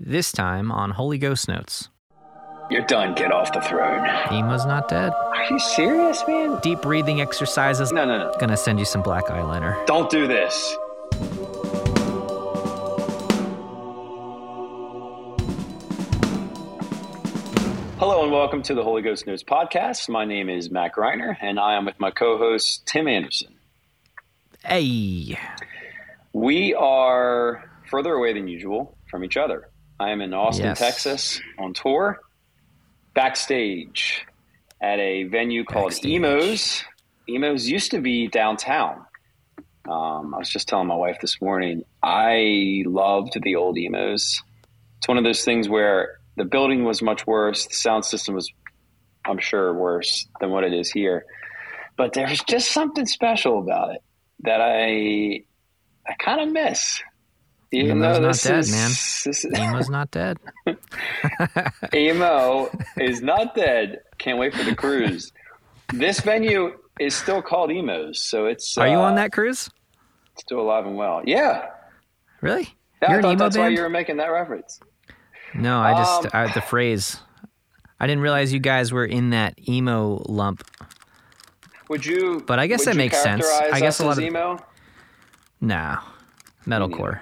This time on Holy Ghost Notes. You're done. Get off the throne. Emo's not dead. Are you serious, man? Deep breathing exercises. No, no, no. Gonna send you some black eyeliner. Don't do this. Hello and welcome to the Holy Ghost Notes Podcast. My name is Matt Greiner, and I am with my co-host Tim Anderson. Hey. We are further away than usual from each other. I am in Austin, Yes. Texas, on tour, backstage at a venue called Backstage. Emos. Emos used to be downtown. Um, I was just telling my wife this morning, I loved the old Emos. It's one of those things where the building was much worse, the sound system was, I'm sure, worse than what it is here. But there's just something special about it that I I kind of miss. Even Emo's though not this dead, is, man. This is, Emo's not dead. Emo is not dead. Can't wait for the cruise. This venue is still called Emos, so it's Are you uh, on that cruise? Still alive and well. Yeah, Really? yeah You're I an thought emo that's why band? you were making that reference. No, I just Um, I, the phrase. I didn't realize you guys were in that emo lump. Would you? But I guess that makes sense. I guess a lot of- emo. Nah, metalcore.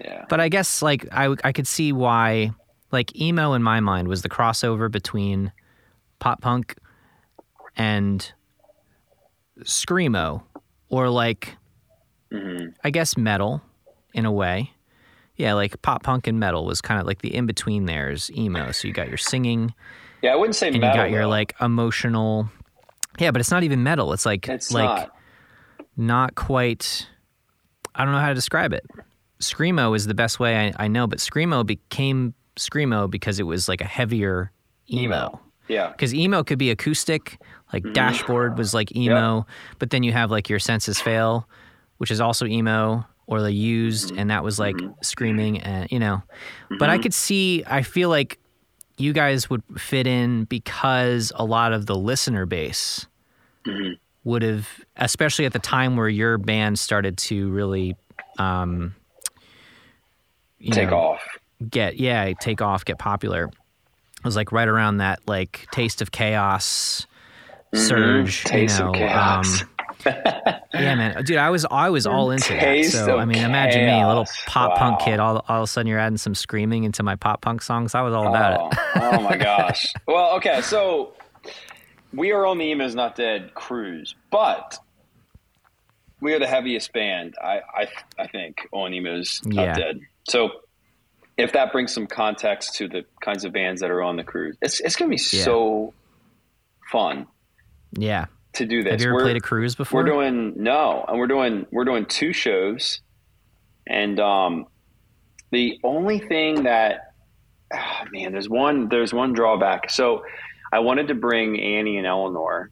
Yeah, But I guess like I I could see why like emo in my mind was the crossover between pop punk and screamo or like hmm I guess metal in a way. Yeah, like pop punk and metal was kind of like the in between there is emo. So you got your singing yeah. I wouldn't say and metal. you got your though. like emotional Yeah, but it's not even metal. It's like It's like not. not quite I don't know how to describe it. Screamo is the best way I, I know, but Screamo became Screamo because it was like a heavier emo. Emo. Yeah, Because emo could be acoustic, like Mm-hmm. Dashboard was like emo, but then you have like your Senses Fail, which is also emo, or the Used, Mm-hmm. and that was like screaming, and you know. But I could see, I feel like you guys would fit in because a lot of the listener base Mm-hmm. would have, especially at the time where your band started to really, um, take know, off. get yeah take off get popular it was like right around that like taste of chaos surge Mm-hmm. Taste you of chaos. um yeah man dude i was i was all into Taste that so i mean imagine me a little chaos. pop punk kid all, all of a sudden you're adding some screaming into my pop punk songs i was all about oh, it oh my gosh. Well, okay, so we are on the Emos Not Dead cruise, but we are the heaviest band, I I, I think, on Emos Yeah. Not Dead. So if that brings some context to the kinds of bands that are on the cruise, it's it's gonna be Yeah. so fun. Yeah. To do this. have you ever We're- played a cruise before? we're doing no, and we're doing we're doing two shows, and um, the only thing that ah, man, there's one there's one drawback. So I wanted to bring Annie and Eleanor,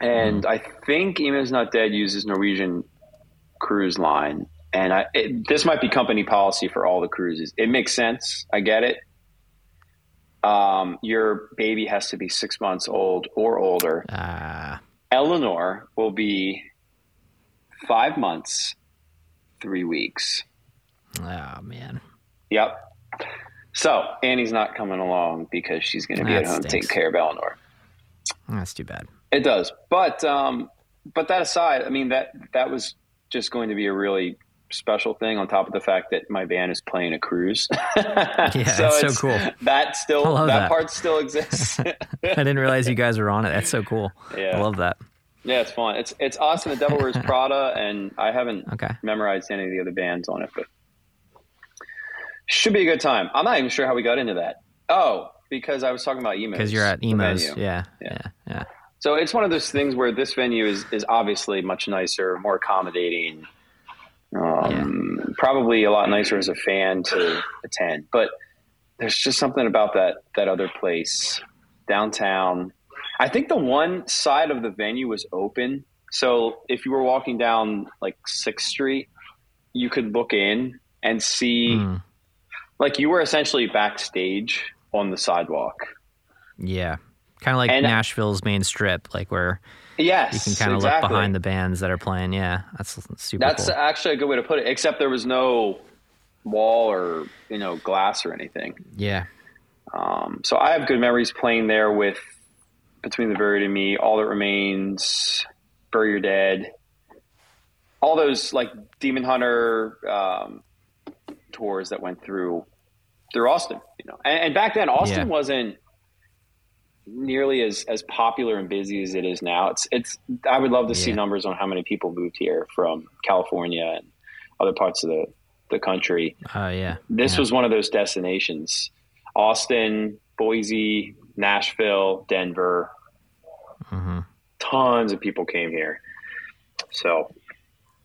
and I think Emo's Not Dead uses Norwegian Cruise Line, and I it, this might be company policy for all the cruises. It makes sense. I get it. Um, your baby has to be six months old or older. uh, Eleanor will be five months, three weeks. oh man Yep. So Annie's not coming along because she's going to be That at home stinks. taking care of Eleanor. that's too bad It does, but um, but that aside, I mean that that was just going to be a really special thing on top of the fact that my band is playing a cruise. yeah, so it's- cool. That still that, that. part still exists. i didn't realize you guys were on it that's so cool Yeah. i love that yeah, it's fun. It's it's us and the Devil Wears Prada, and I haven't okay memorized any of the other bands on it, but should be a good time. I'm not even sure how we got into that. Oh, because I was talking about emos. because you're at emos yeah Yeah. yeah yeah So it's one of those things where this venue is is obviously much nicer, more accommodating. Um, Probably a lot nicer as a fan to attend, but there's just something about that that other place downtown. I think the one side of the venue was open, so if you were walking down like Sixth Street, you could look in and see, Mm, like you were essentially backstage on the sidewalk. yeah. Kind of like And- nashville's main strip like where Yes, you can kind of exactly. look behind the bands that are playing. Yeah, that's super That's cool. actually a good way to put it. Except there was no wall or you know glass or anything. Yeah. Um, so I have good memories playing there with Between the Buried and Me, All That Remains, Bury Your Dead, all those like Demon Hunter um, tours that went through through Austin. You know, and, and back then Austin Yeah. wasn't nearly as as popular and busy as it is now. It's it's. I would love to see numbers on how many people moved here from California and other parts of the the country Oh yeah. this Yeah. was one of those destinations austin boise nashville denver hmm tons of people came here so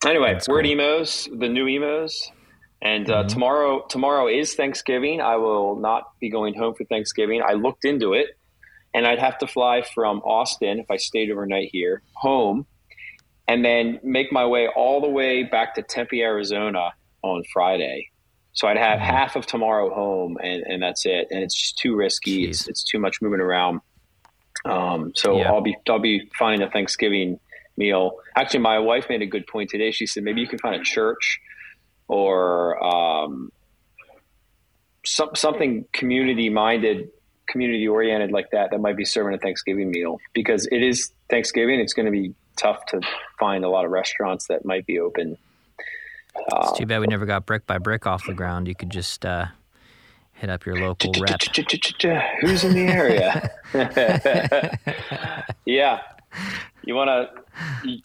anyway That's we're at emos the new emos and uh, Mhm. tomorrow tomorrow is thanksgiving i will not be going home for thanksgiving i looked into it and i'd have to fly from austin if i stayed overnight here home and then make my way all the way back to tempe arizona on friday. So i'd have Mhm. half of tomorrow home and, and that's it. And it's just too risky. It's, it's too much moving around. Um, so Yeah. i'll be i'll be finding a thanksgiving meal. Actually my wife made a good point today. She said maybe you can find a church or um, some, something community minded community oriented like that that might be serving a thanksgiving meal because it is thanksgiving it's going to be tough to find a lot of restaurants that might be open Uh, It's too bad we never got brick by brick off the ground. You could just uh, hit up your local rep. Who's in the area? yeah. You want to?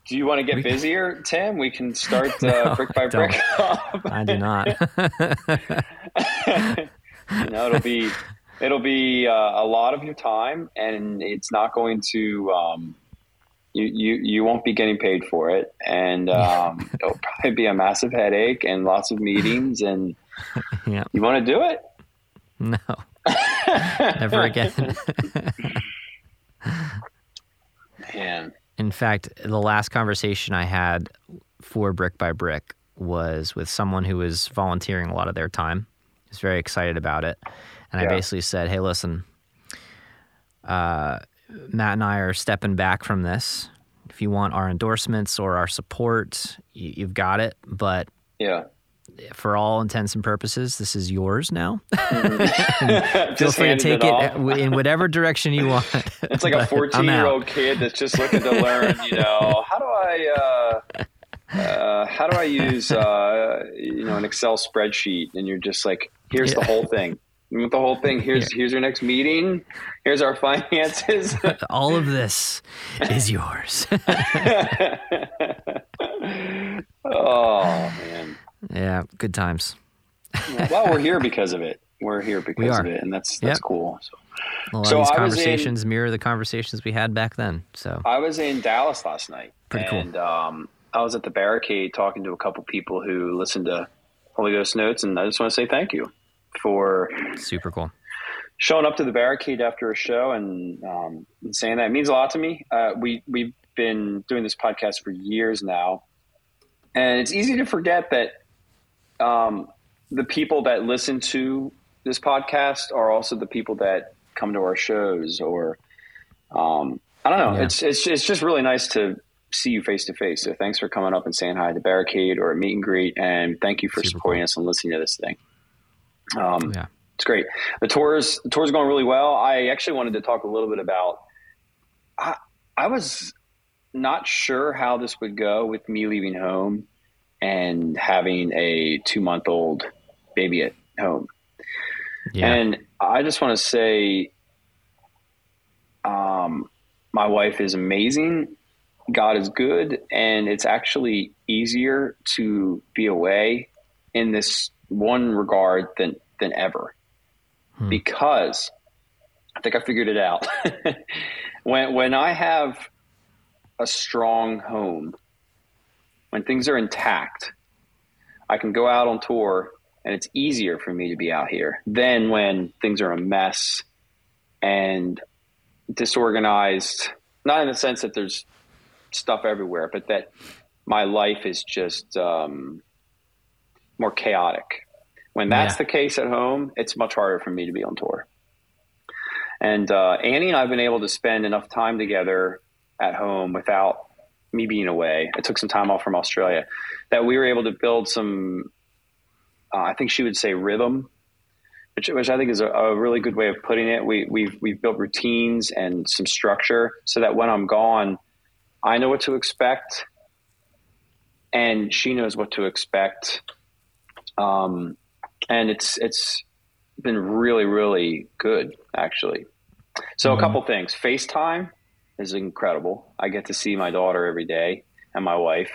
Do you want to get busier, Tim? We can start uh, No, brick by brick. I do not. know, it'll be it'll be uh, a lot of your time, and it's not going to. Um, you, you you won't be getting paid for it, and um, it'll probably be a massive headache and lots of meetings. And yeah. you want to do it? No. Never again. Man, In fact, the last conversation I had for Brick by Brick was with someone who was volunteering a lot of their time. He was very excited about it. And I basically said, hey, listen, uh, Matt and I are stepping back from this. If you want our endorsements or our support, you, you've got it. But yeah. for all intents and purposes, this is yours now. Feel free to take it, off. in whatever direction you want. It's like a 14 year old kid that's just looking to learn, you know, how do I, uh, uh, how do I use, uh, you know, an Excel spreadsheet? And you're just like, here's the whole thing. Want the whole thing? Here's here's your next meeting. Here's our finances. All of this is yours. oh man. yeah, good times. Well, we're here because of it. We're here because of it, and that's that's Yep. cool. So, A lot So of these I was in- conversations mirror the conversations we had back then. So I was in Dallas last night. Pretty cool. and, um, I was at the barricade talking to a couple people who listened to Holy Ghost Notes, and I just want to say thank you for super cool. showing up to the barricade after a show and, um, saying that it means a lot to me. Uh, we we've been doing this podcast for years now, and it's easy to forget that um, the people that listen to this podcast are also the people that come to our shows. Or um, I don't know. Yeah. It's it's it's just really nice to see you face to face. So thanks for coming up and saying hi at the barricade or a meet and greet, and thank you for Super supporting cool. us and listening to this thing. Um, Yeah. it's great. The tours, the tour's going really well. I actually wanted to talk a little bit about. I I was not sure how this would go with me leaving home and having a two month old baby at home. Yeah. And I just want to say, um, my wife is amazing. God is good, and it's actually easier to be away in this one regard than than ever, Hmm. because I think I figured it out. when when I have a strong home, when things are intact, I can go out on tour and it's easier for me to be out here than when things are a mess and disorganized. Not in the sense that there's stuff everywhere, but that my life is just um, more chaotic. When that's Yeah. the case at home, it's much harder for me to be on tour. And uh, Annie and I have been able to spend enough time together at home without me being away. I took some time off from Australia that we were able to build some uh, I think she would say rhythm, which, which I think is a, a, really good way of putting it. We, we've, we've built routines and some structure so that when I'm gone, I know what to expect and she knows what to expect. Um, and it's, it's been really, really good actually. So mm-hmm. a couple things, FaceTime is incredible. I get to see my daughter every day and my wife.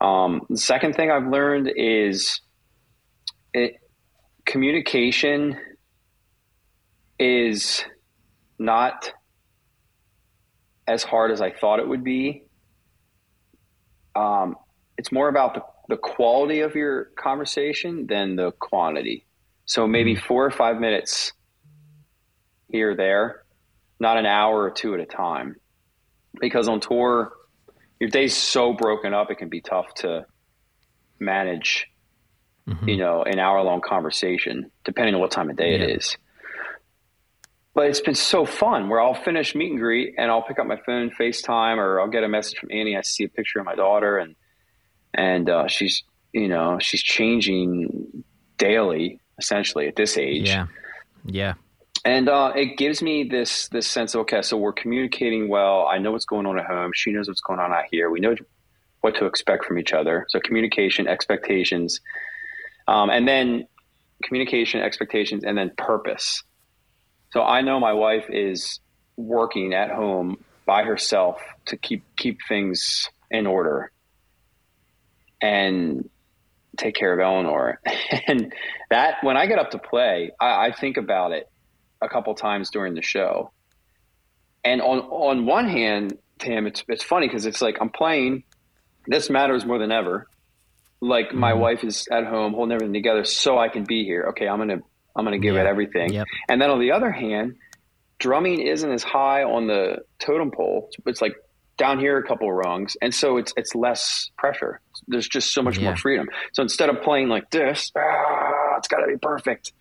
Um, the second thing I've learned is it, communication is not as hard as I thought it would be. Um, it's more about the, the quality of your conversation than the quantity. So maybe mm-hmm. four or five minutes here or there, not an hour or two at a time. Because on tour, your day's so broken up, it can be tough to manage, mm-hmm. you know, an hour long conversation, depending on what time of day yeah. it is. But it's been so fun where I'll finish meet and greet and I'll pick up my phone, FaceTime, or I'll get a message from Annie. I see a picture of my daughter and, and, uh, she's, you know, she's changing daily essentially at this age. Yeah. Yeah and uh, it gives me this this sense of okay, so we're communicating well. I know what's going on at home. She knows what's going on out here. We know what to expect from each other. So communication, expectations, um, and then communication, expectations, and then purpose. So I know my wife is working at home by herself to keep keep things in order and take care of Eleanor. and that when I get up to play, I, I think about it a couple times during the show. And on on one hand, Tim, it's it's funny because it's like I'm playing. This matters more than ever. Like mm-hmm. my wife is at home holding everything together, so I can be here. Okay, I'm gonna I'm gonna give it everything. Yep. And then on the other hand, drumming isn't as high on the totem pole. It's like down here a couple of rungs, and so it's it's less pressure. There's just so much yeah. more freedom. So instead of playing like this, ah, it's got to be perfect.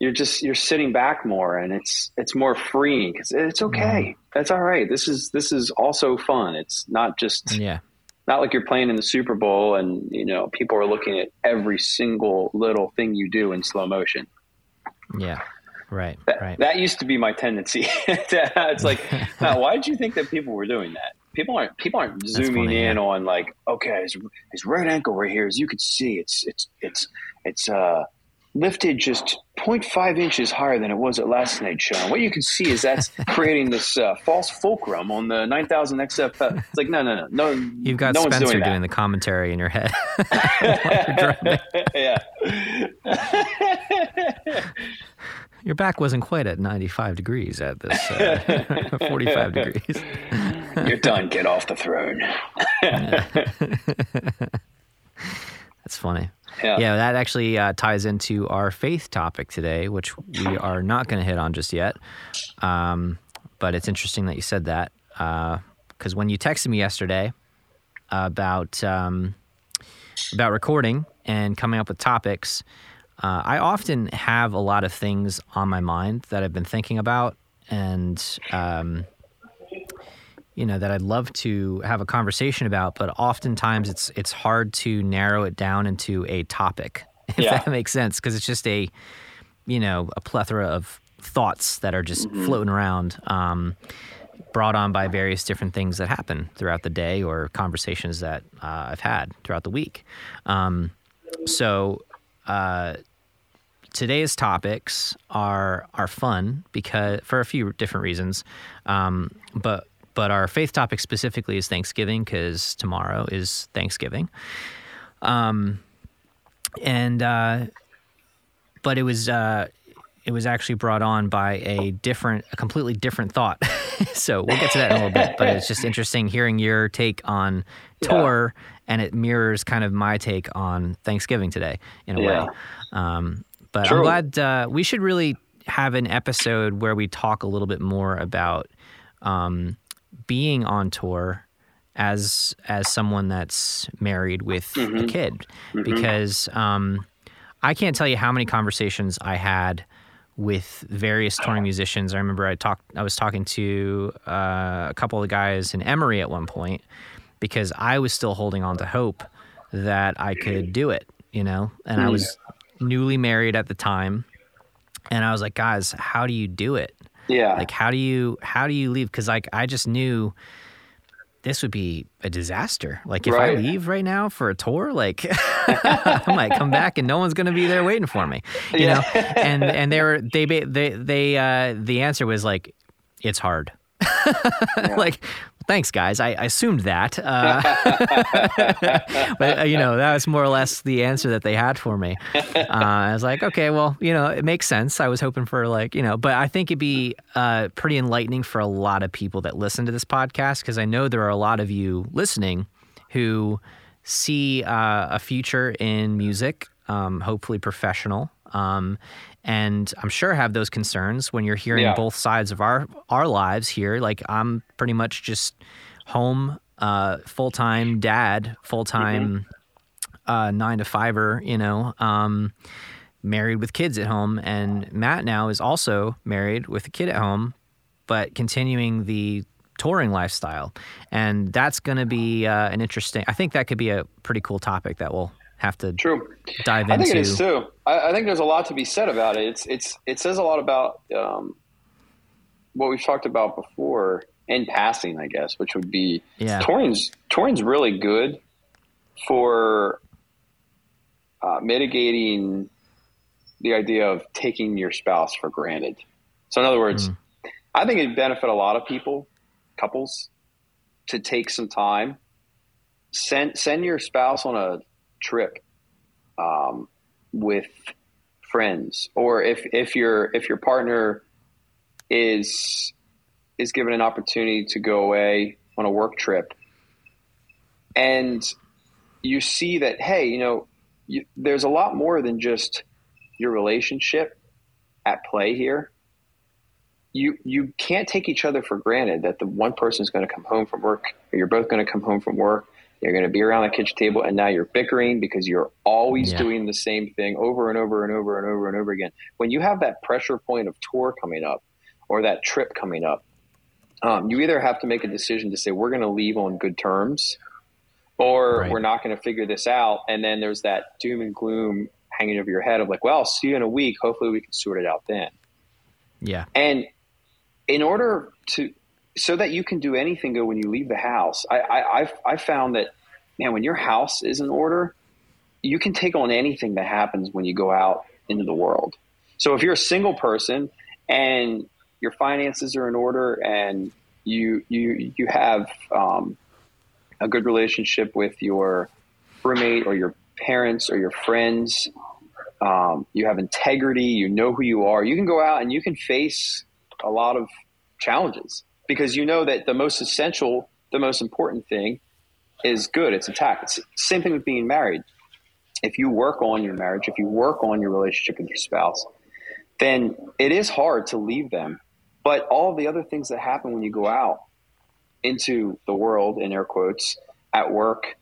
You're just you're sitting back more and it's it's more freeing because it's okay. That's all right. This is this is also fun. It's not just yeah. not like you're playing in the super bowl and you know people are looking at every single little thing you do in slow motion. Yeah. Right that, right. that used to be my tendency. It's like now why did you think that people were doing that people aren't people aren't zooming funny, in yeah. on like okay his, his right ankle right here as you can see it's it's it's it's uh lifted just 0.5 inches higher than it was at last night's show. And what you can see is that's creating this uh, false fulcrum on the 9000 XF. It's like, no, no, no. no You've got no Spencer doing, doing, the commentary in your head. yeah. Your back wasn't quite at 95 degrees at this uh, 45 degrees. You're done. Get off the throne. That's funny. Yeah, yeah that actually uh, ties into our faith topic today, which we are not going to hit on just yet. Um, but it's interesting that you said that because uh, when you texted me yesterday about um, about recording and coming up with topics, uh, I often have a lot of things on my mind that I've been thinking about, and um, you know that I'd love to have a conversation about, but oftentimes it's it's hard to narrow it down into a topic, if yeah. that makes sense, because it's just a you know a plethora of thoughts that are just mm-hmm. floating around, um, brought on by various different things that happen throughout the day or conversations that uh, I've had throughout the week. Um, so. Uh, today's topics are are fun because for a few different reasons, um, but but our faith topic specifically is Thanksgiving because tomorrow is Thanksgiving. Um, and uh, but it was uh, it was actually brought on by a different, a completely different thought. so we'll get to that in a little bit. But it's just interesting hearing your take on tour, yeah. and it mirrors kind of my take on Thanksgiving today in a yeah. way. Um, but True. I'm glad uh, we should really have an episode where we talk a little bit more about um, being on tour as as someone that's married with mm-hmm. a kid mm-hmm. because um, I can't tell you how many conversations I had with various touring musicians. I remember I talked I was talking to uh, a couple of guys in Emery at one point because I was still holding on to hope that I could do it, you know, and I was newly married at the time, and I was like, guys, how do you do it? Yeah. Like, how do you how do you leave? Because like I just knew this would be a disaster. Like if right. I leave right now for a tour, like I might come back and no one's going to be there waiting for me, you yeah. know? And, and they were, they, they, they, uh, the answer was like, it's hard. yeah. like thanks, guys. I, I assumed that. Uh, but, uh, you know, that was more or less the answer that they had for me. Uh, I was like, okay, well, you know, it makes sense. I was hoping for like, you know, but I think it'd be uh, pretty enlightening for a lot of people that listen to this podcast because I know there are a lot of you listening who see uh, a future in music, um, hopefully professional. Um, and I'm sure have those concerns when you're hearing yeah. both sides of our our lives here. Like I'm pretty much just home, uh, full time dad, full time mm-hmm. uh, nine to fiver. You know, um, married with kids at home, and Matt now is also married with a kid at home, but continuing the touring lifestyle, and that's going to be uh, an interesting. I think that could be a pretty cool topic that we'll have to True. dive into. I think it is too. I, I, think there's a lot to be said about it. It's it's it says a lot about um, what we've talked about before in passing, I guess, which would be yeah. touring's touring's really good for uh, mitigating the idea of taking your spouse for granted. So, in other words, mm. I think it'd benefit a lot of people, couples, to take some time. Send send your spouse on a trip um, with friends, or if if your if your partner is is given an opportunity to go away on a work trip, and you see that hey, you know, you, there's a lot more than just your relationship at play here. You you can't take each other for granted that the one person is going to come home from work, or you're both going to come home from work you're going to be around the kitchen table, and now you're bickering because you're always yeah. doing the same thing over and over and over and over and over again. When you have that pressure point of tour coming up or that trip coming up, um, you either have to make a decision to say we're going to leave on good terms, or right. we're not going to figure this out. And then there's that doom and gloom hanging over your head of like, well, I'll see you in a week. Hopefully, we can sort it out then. Yeah. And in order to so that you can do anything good when you leave the house. I, I I've, I've found that man, when your house is in order, you can take on anything that happens when you go out into the world. So if you're a single person and your finances are in order and you you you have um, a good relationship with your roommate or your parents or your friends, um, you have integrity, you know who you are, you can go out and you can face a lot of challenges because you know that the most essential, the most important thing is good. It's intact. It's same thing with being married. If you work on your marriage, if you work on your relationship with your spouse, then it is hard to leave them. But all the other things that happen when you go out into the world, in air quotes, at work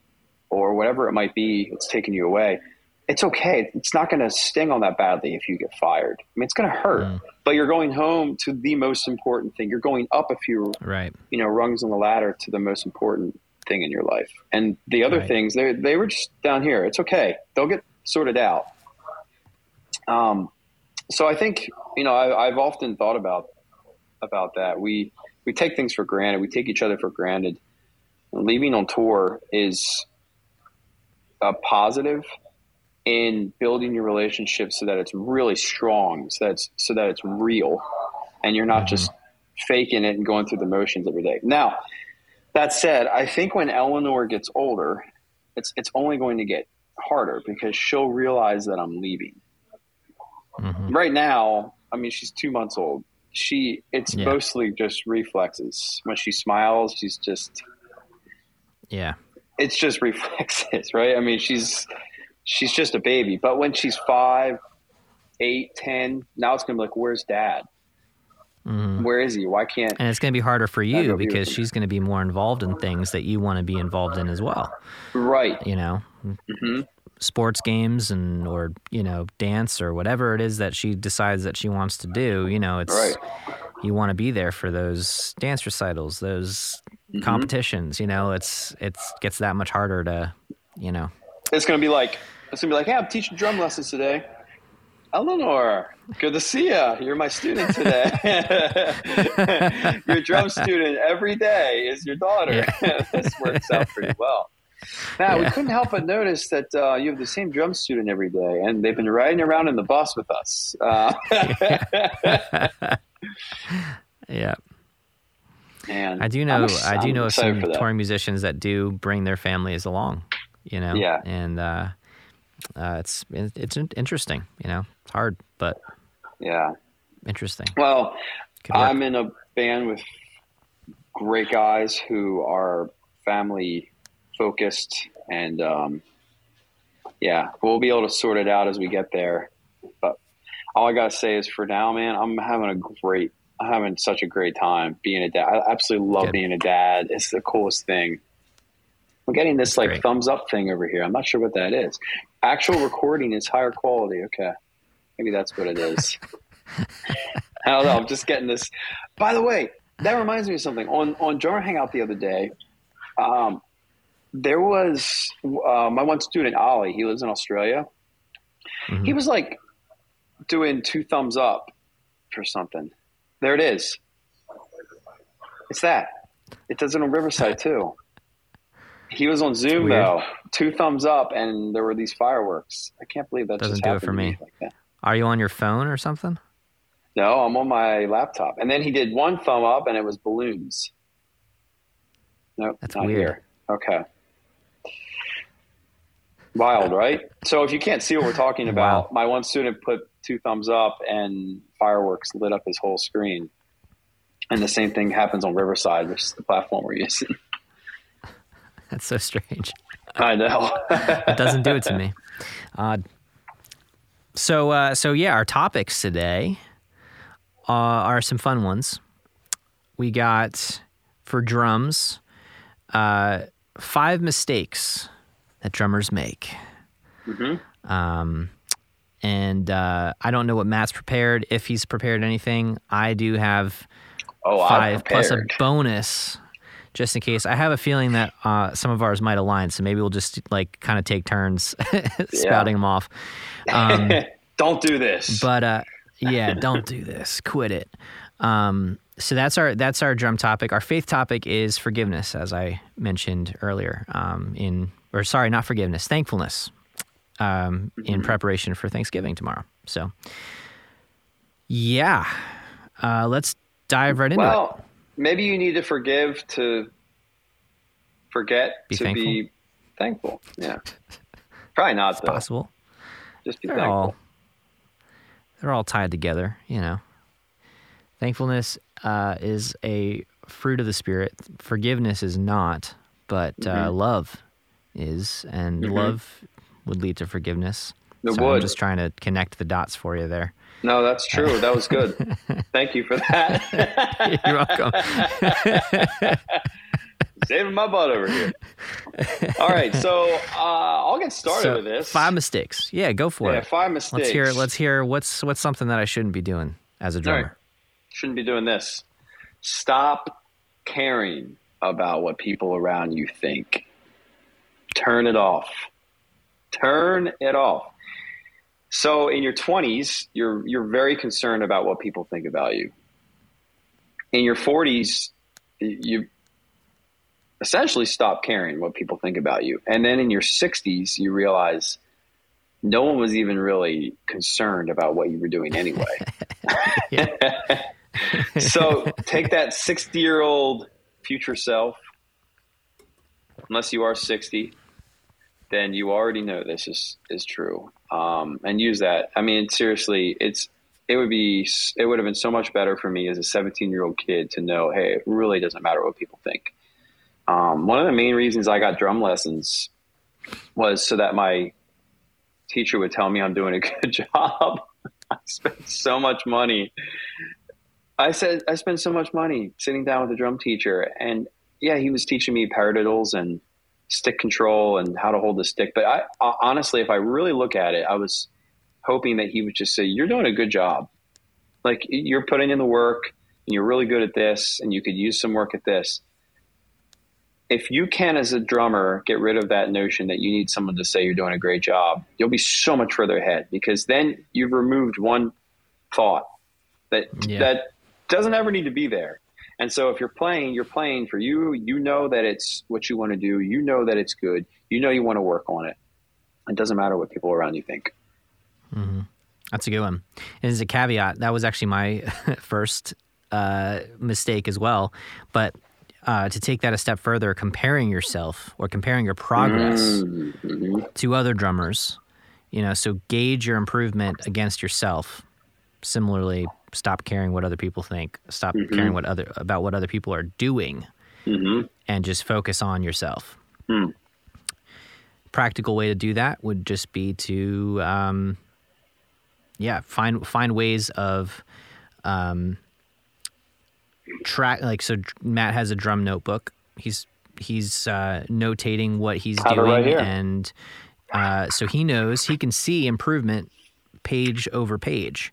or whatever it might be, it's taking you away it's okay. It's not going to sting on that badly if you get fired. I mean, it's going to hurt, mm. But you're going home to the most important thing. You're going up a few, right. you know, rungs on the ladder to the most important thing in your life. And the other right. things, they they were just down here. It's okay. They'll get sorted out. Um, so I think you know I, I've often thought about about that. We we take things for granted. We take each other for granted. Leaving on tour is a positive in building your relationship so that it's really strong, so that's so that it's real, and you're not mm-hmm. just faking it and going through the motions every day. Now, that said, I think when Eleanor gets older, it's it's only going to get harder because she'll realize that I'm leaving. Mm-hmm. Right now, I mean, she's two months old. She it's yeah. mostly just reflexes. When she smiles, she's just yeah. It's just reflexes, right? I mean, she's she's just a baby. But when she's five, eight, ten, now it's gonna be like, where's dad? Mm-hmm. Where is he? Why can't? And it's going to be harder for you because she's going to be more involved in things that you want to be involved in as well. Right. You know, mm-hmm. sports games and or you know dance or whatever it is that she decides that she wants to do. You know, it's right. you want to be there for those dance recitals, those mm-hmm. competitions. You know, it's it's gets that much harder to you know. It's going to be like it's gonna be like, hey, I'm teaching drum lessons today. Eleanor, good to see you. You're my student today. your drum student every day is your daughter. Yeah. this works out pretty well. Now, yeah. we couldn't help but notice that uh, you have the same drum student every day, and they've been riding around in the bus with us. Uh, yeah. And I do know. Ex- I do know some touring musicians that do bring their families along. You know. Yeah. And uh, uh, it's it's interesting. You know, it's hard, but yeah, interesting. Well, I'm in a band with great guys who are family focused, and um, yeah, we'll be able to sort it out as we get there. But all I gotta say is, for now, man, I'm having a great, I'm having such a great time being a dad. I absolutely love Good. being a dad. It's the coolest thing. I'm getting this like great. thumbs up thing over here. I'm not sure what that is. Actual recording is higher quality. Okay. Maybe that's what it is. I don't know. I'm just getting this. By the way, that reminds me of something. On on Drummer Hangout the other day, um, there was uh, my one student, Ollie. He lives in Australia. Mm-hmm. He was like doing two thumbs up for something. There it is. It's that. It does it on Riverside too. He was on Zoom though, two thumbs up, and there were these fireworks. I can't believe that doesn't do it for me. me like Are you on your phone or something? No, I'm on my laptop. And then he did one thumb up, and it was balloons. No, nope, that's not weird. Here. Okay. Wild, right? So if you can't see what we're talking about, wow. my one student put two thumbs up, and fireworks lit up his whole screen. And the same thing happens on Riverside, which is the platform we're using. That's so strange. I know. it doesn't do it to me. Odd. So, uh, so yeah, our topics today uh, are some fun ones. We got for drums uh, five mistakes that drummers make. Mm-hmm. Um, and uh, I don't know what Matt's prepared. If he's prepared anything, I do have oh, five plus a bonus just in case. I have a feeling that uh, some of ours might align, so maybe we'll just like kind of take turns spouting them off. Um, don't do this. But uh, yeah, don't do this. Quit it. Um, so that's our that's our drum topic. Our faith topic is forgiveness, as I mentioned earlier. Um, in or sorry, not forgiveness, thankfulness. Um, mm-hmm. In preparation for Thanksgiving tomorrow. So yeah, uh, let's dive right into well, it maybe you need to forgive to forget be to thankful. be thankful. Yeah. Probably not it's though. possible. Just be they're thankful. All, they're all tied together, you know. Thankfulness uh, is a fruit of the spirit. Forgiveness is not, but uh, mm-hmm. love is, and mm-hmm. love would lead to forgiveness. It so would. I'm just trying to connect the dots for you there. No, that's true. That was good. Thank you for that. You're welcome. Saving my butt over here. All right, so uh, I'll get started so, with this. Five mistakes. Yeah, go for yeah, it. Five mistakes. Let's hear. Let's hear. What's what's something that I shouldn't be doing as a drummer? Right. Shouldn't be doing this. Stop caring about what people around you think. Turn it off. Turn it off. So in your 20s, you're you're very concerned about what people think about you. In your 40s, you essentially stop caring what people think about you. And then in your 60s, you realize no one was even really concerned about what you were doing anyway. so take that 60 year old future self, unless you are 60, then you already know this is, is true um, and use that. I mean, seriously, it's it would be it would have been so much better for me as a 17 year old kid to know, hey, it really doesn't matter what people think. Um, one of the main reasons I got drum lessons was so that my teacher would tell me I'm doing a good job. I spent so much money. I said I spent so much money sitting down with a drum teacher, and yeah, he was teaching me paradiddles and stick control and how to hold the stick. But I, uh, honestly, if I really look at it, I was hoping that he would just say, "You're doing a good job. Like you're putting in the work, and you're really good at this, and you could use some work at this." if you can, as a drummer, get rid of that notion that you need someone to say you're doing a great job, you'll be so much further ahead because then you've removed one thought that yeah. that doesn't ever need to be there. And so if you're playing, you're playing for you. You know that it's what you want to do. You know that it's good. You know you want to work on it. It doesn't matter what people around you think. Mm-hmm. That's a good one. And as a caveat, that was actually my first uh, mistake as well. But uh, to take that a step further, comparing yourself or comparing your progress mm-hmm. to other drummers, you know, so gauge your improvement against yourself. Similarly, stop caring what other people think. Stop mm-hmm. caring what other about what other people are doing, mm-hmm. and just focus on yourself. Mm. Practical way to do that would just be to, um, yeah, find find ways of um, track. Like so, Matt has a drum notebook. He's he's uh, notating what he's doing, right and uh, so he knows he can see improvement page over page.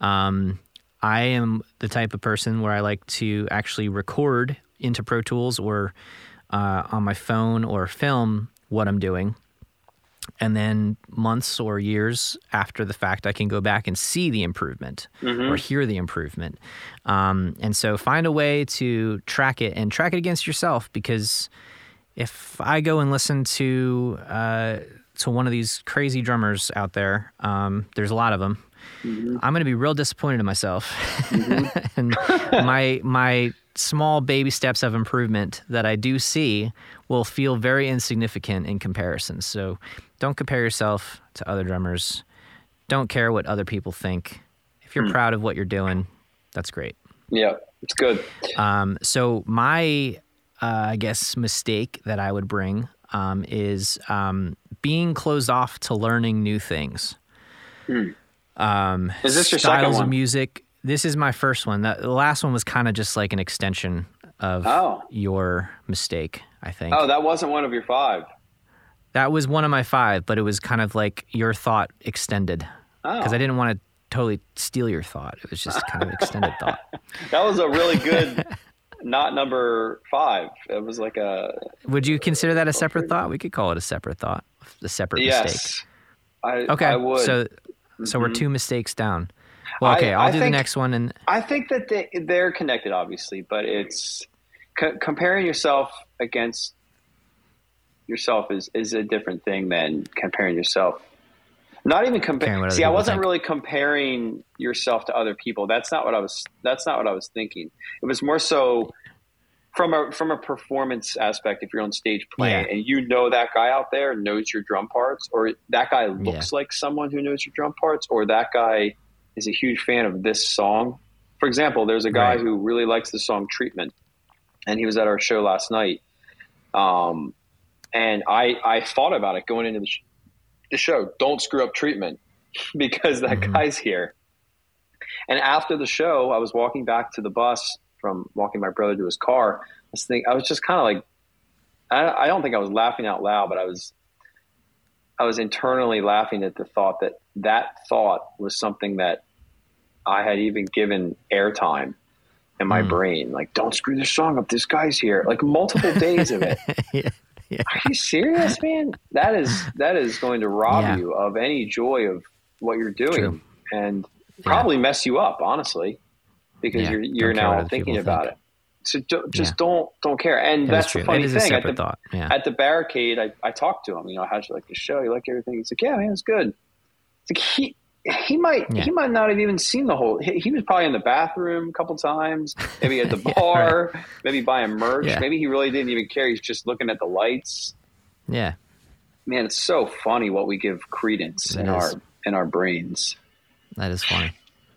Um, I am the type of person where I like to actually record into Pro Tools or uh, on my phone or film what I'm doing. And then months or years after the fact, I can go back and see the improvement mm-hmm. or hear the improvement. Um, and so find a way to track it and track it against yourself because if I go and listen to uh, to one of these crazy drummers out there, um, there's a lot of them mm-hmm. I'm going to be real disappointed in myself. Mm-hmm. and my my small baby steps of improvement that I do see will feel very insignificant in comparison. So don't compare yourself to other drummers. Don't care what other people think. If you're mm. proud of what you're doing, that's great. Yeah, it's good. Um, so my, uh, I guess, mistake that I would bring um, is um, being closed off to learning new things. Mm. Um, is this your styles of music? This is my first one. The, the last one was kind of just like an extension of oh. your mistake, I think. Oh, that wasn't one of your five. That was one of my five, but it was kind of like your thought extended because oh. I didn't want to totally steal your thought. It was just kind of extended thought. That was a really good, not number five. It was like a. Would you consider that a separate thought? We could call it a separate thought, a separate yes, mistake. I, okay, I would. So so mm-hmm. we're two mistakes down. Well, okay, I, will do think, the next one. And I think that they, they're connected, obviously, but it's co- comparing yourself against yourself is is a different thing than comparing yourself. Not even comparing. See, I wasn't think. really comparing yourself to other people. That's not what I was. That's not what I was thinking. It was more so from a from a performance aspect, if you're on stage playing yeah. and you know that guy out there knows your drum parts, or that guy looks yeah. like someone who knows your drum parts, or that guy is a huge fan of this song. For example, there's a guy right. who really likes the song "Treatment," and he was at our show last night. Um, and I I thought about it going into the, sh- the show. Don't screw up "Treatment" because that mm-hmm. guy's here. And after the show, I was walking back to the bus from walking my brother to his car. I was thinking, I was just kind of like, I, I don't think I was laughing out loud, but I was, I was internally laughing at the thought that that thought was something that I had even given airtime in my mm. brain. Like, don't screw this song up. This guy's here. Like multiple days of it. yeah. Yeah. Are you serious, man? That is that is going to rob yeah. you of any joy of what you're doing, True. and probably mess you up. Honestly, because yeah, you're you're now thinking about think. it. So do, just yeah. don't don't care. And that that's the funny thing. At the, yeah. at the barricade, I, I talked to him. You know, how'd you like the show? You like everything? He's like, yeah, man, it's good. It's like he he might he might not have even seen the whole. He, he was probably in the bathroom a couple times, maybe at the bar, right. maybe buying merch. Maybe he really didn't even care. He's just looking at the lights. Yeah, man, it's so funny what we give credence in our in our brains. That is funny.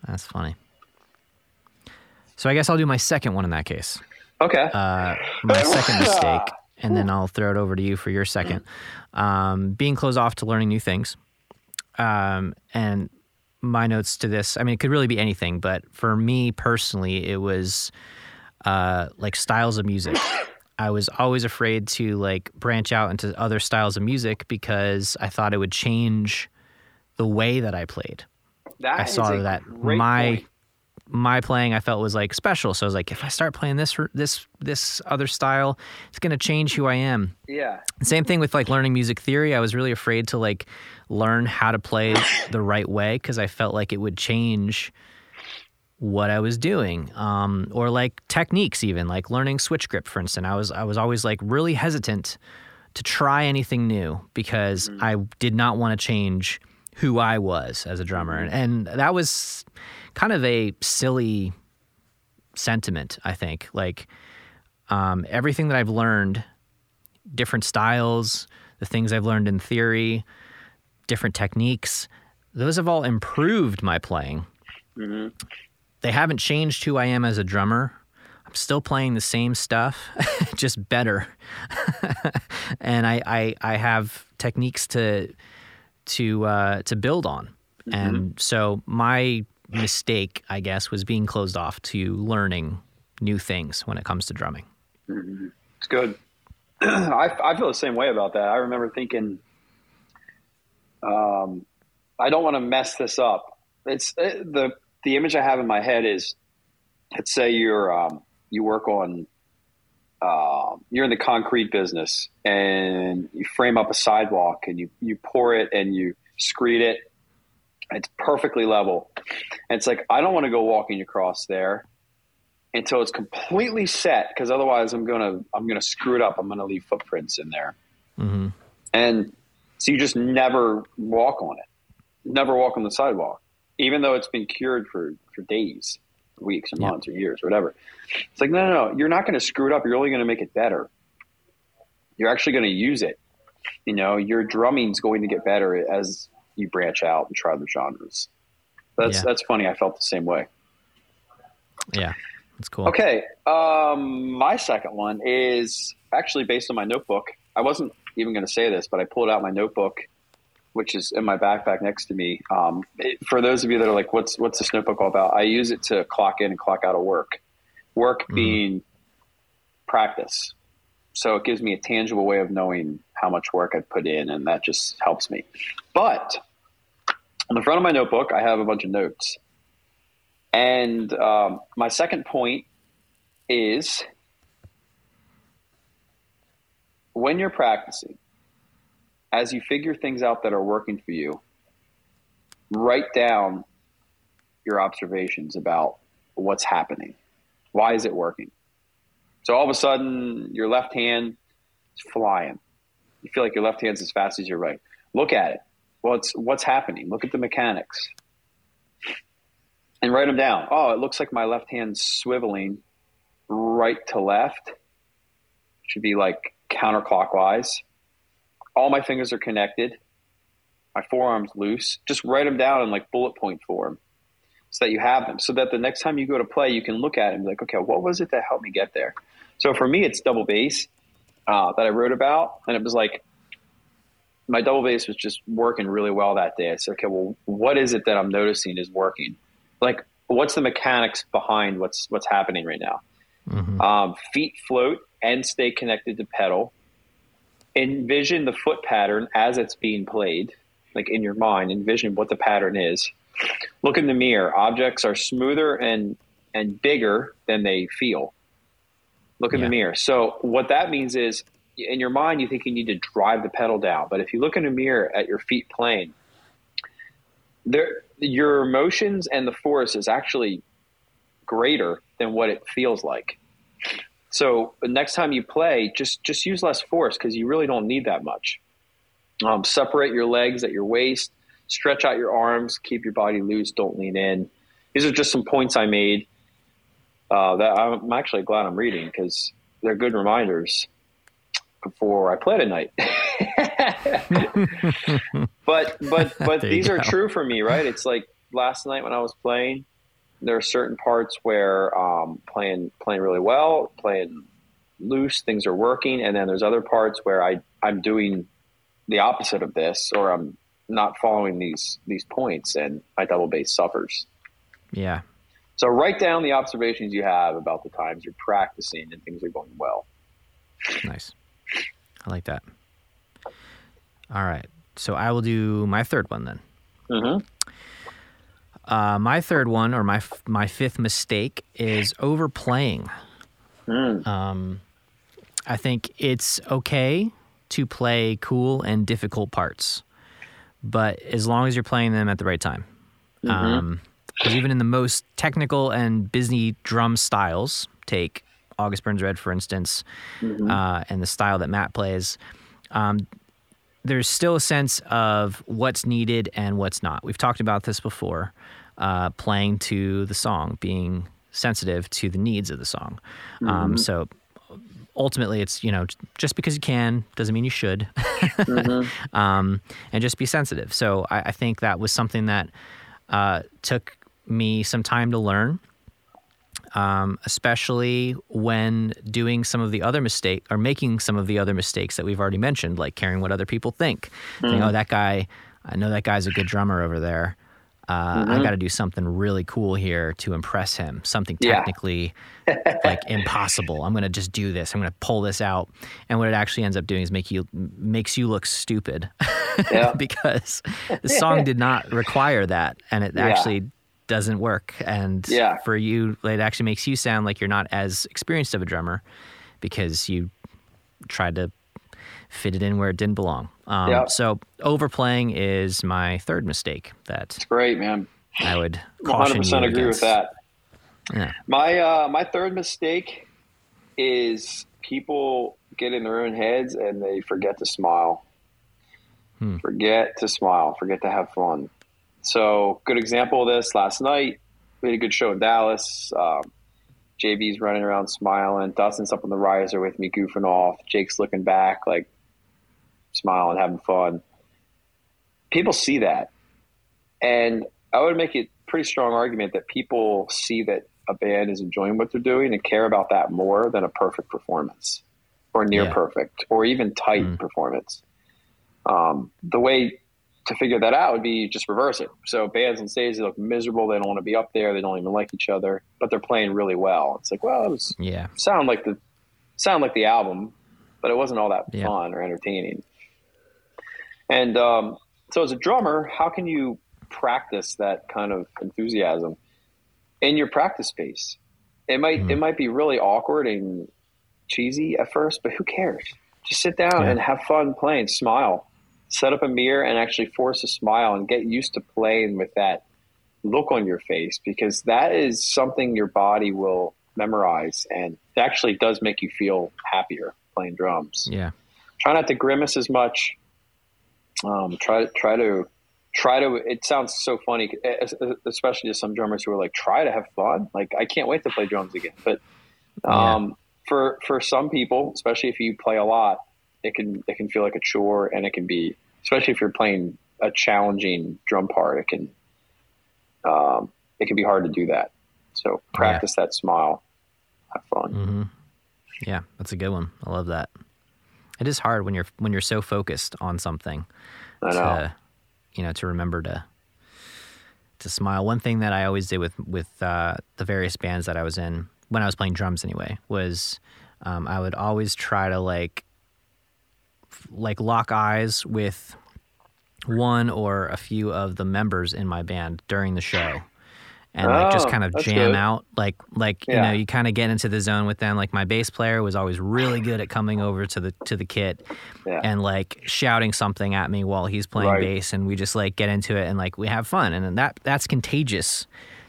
That's funny. So I guess I'll do my second one in that case. Okay. Uh, my second mistake, and then I'll throw it over to you for your second. Um, being closed off to learning new things. Um, and my notes to this, I mean, it could really be anything, but for me personally, it was uh, like styles of music. I was always afraid to like branch out into other styles of music because I thought it would change the way that I played. That I saw that my point my playing I felt was like special. So I was like, if I start playing this this this other style, it's gonna change who I am. Yeah. Same thing with like learning music theory. I was really afraid to like learn how to play the right way because I felt like it would change what I was doing, um, or like techniques, even like learning switch grip, for instance. I was I was always like really hesitant to try anything new because mm-hmm. I did not want to change who I was as a drummer, and, and that was kind of a silly sentiment. I think like um, everything that I've learned, different styles, the things I've learned in theory, different techniques, those have all improved my playing. Mm-hmm they haven't changed who I am as a drummer. I'm still playing the same stuff, just better. and I, I, I have techniques to to uh, to build on. Mm-hmm. And so my mistake, I guess, was being closed off to learning new things when it comes to drumming. Mm-hmm. It's good. I, I feel the same way about that. I remember thinking, um, I don't want to mess this up. It's it, uh, the the image I have in my head is, let's say you're um, you work on uh, you're in the concrete business and you frame up a sidewalk and you you pour it and you screed it. It's perfectly level. And it's like I don't want to go walking across there until it's completely set because otherwise I'm gonna I'm gonna screw it up. I'm gonna leave footprints in there. Mm-hmm. And so you just never walk on it. Never walk on the sidewalk even though it's been cured for, for days, weeks, or months, or years, or whatever. It's like, no, no, no, you're not going to screw it up. You're only going to make it better. You're actually going to use it. You know, your drumming's going to get better as you branch out and try the genres. That's yeah. that's funny. I felt the same way. Yeah, that's cool. Okay, um, my second one is actually based on my notebook. I wasn't even going to say this, but I pulled out my notebook which is in my backpack next to me. Um, it, for those of you that are like, what's what's this notebook all about? I use it to clock in and clock out of work. Work mm-hmm. being practice, so it gives me a tangible way of knowing how much work I've put in, and that just helps me. But on the front of my notebook, I have a bunch of notes, and um, my second point is when you're practicing as you figure things out that are working for you, write down your observations about what's happening. Why is it working? So all of a sudden, your left hand is flying. You feel like your left hand's as fast as your right. Look at it. Well, it's what's happening. Look at the mechanics, and write them down. Oh, it looks like my left hand's swiveling right to left. Should be like counterclockwise all my fingers are connected. My forearm's loose. Just write them down in like bullet point form so that you have them. So that the next time you go to play, you can look at it and be like, okay, what was it that helped me get there? So for me, it's double bass uh, that I wrote about. And it was like, my double bass was just working really well that day. I said, okay, well, what is it that I'm noticing is working? Like, what's the mechanics behind what's what's happening right now? Mm-hmm. Um, feet float and stay connected to pedal envision the foot pattern as it's being played, like in your mind, envision what the pattern is. Look in the mirror. Objects are smoother and and bigger than they feel. Look in yeah. the mirror. So what that means is in your mind you think you need to drive the pedal down, but if you look in a mirror at your feet playing, there your emotions and the force is actually greater than what it feels like. So the next time you play, just just use less force because you really don't need that much. Um, separate your legs at your waist, stretch out your arms, keep your body loose, don't lean in. These are just some points I made uh, that I'm actually glad I'm reading because they're good reminders before I play tonight. but but but these are true for me, right? It's like last night when I was playing, there are certain parts where um, playing playing really well, playing loose, things are working, and then there's other parts where I I'm doing the opposite of this, or I'm not following these these points, and my double bass suffers. Yeah. So write down the observations you have about the times you're practicing and things are going well. Nice. I like that. All right. So I will do my third one then. Mm-hmm. Uh, my third one, or my my fifth mistake, is overplaying. Mm. Um, I think it's okay to play cool and difficult parts, but as long as you're playing them at the right time. Mm-hmm. um, even in the most technical and busy drum styles, take August Burns Red, for instance, mm-hmm. uh, and the style that Matt plays, um, there's still a sense of what's needed and what's not. We've talked about this before, uh, playing to the song, being sensitive to the needs of the song. Um, mm-hmm. Um, so ultimately, it's you know just because you can doesn't mean you should, mm-hmm. um, and just be sensitive. So I, I think that was something that uh, took me some time to learn um, especially when doing some of the other mistake or making some of the other mistakes that we've already mentioned, like caring what other people think. Mm. Think, oh, that guy, I know that guy's a good drummer over there. Uh, mm-hmm. I got to do something really cool here to impress him. Something technically yeah. like impossible. I'm going to just do this. I'm going to pull this out. And what it actually ends up doing is make you makes you look stupid because the song did not require that, and it yeah. actually doesn't work. And yeah. for you, it actually makes you sound like you're not as experienced of a drummer because you tried to fit it in where it didn't belong. Um, yeah. So overplaying is my third mistake. That it's great, man. I would 100 percent agree with that. Yeah. My uh, my third mistake is people get in their own heads and they forget to smile. Hmm. Forget to smile. Forget to have fun. So, good example of this last night. We had a good show in Dallas. Um, JB's running around smiling. Dustin's up on the riser with me, goofing off. Jake's looking back, like smiling, having fun. People see that. And I would make a pretty strong argument that people see that a band is enjoying what they're doing and care about that more than a perfect performance or near yeah. perfect or even tight mm. performance. Um, the way to figure that out would be just reverse it. So bands and stage they look miserable. They don't want to be up there. They don't even like each other, but they're playing really well. It's like, well, it was yeah, sound like the sound like the album, but it wasn't all that yeah. fun or entertaining. And um, so, as a drummer, how can you practice that kind of enthusiasm in your practice space? It might mm-hmm. it might be really awkward and cheesy at first, but who cares? Just sit down yeah. and have fun playing. Smile set up a mirror and actually force a smile and get used to playing with that look on your face because that is something your body will memorize and it actually does make you feel happier playing drums. Yeah. Try not to grimace as much. Um, try try to try to. It sounds so funny, especially to some drummers who are like, try to have fun. Like I can't wait to play drums again. But um, yeah. for for some people, especially if you play a lot, it can it can feel like a chore and it can be especially if you're playing a challenging drum part, it can um, it can be hard to do that. So practice yeah. that smile, have fun. Mm-hmm. Yeah, that's a good one. I love that. It is hard when you're when you're so focused on something. To, you know, to remember to to smile. One thing that I always did with with uh, the various bands that I was in when I was playing drums anyway was um, I would always try to like like lock eyes with one or a few of the members in my band during the show and like just oh, kind of jam good. out like like yeah. you know you kind of get into the zone with them like my bass player was always really good at coming over to the to the kit yeah. and like shouting something at me while he's playing right. bass and we just like get into it and like we have fun and that that's contagious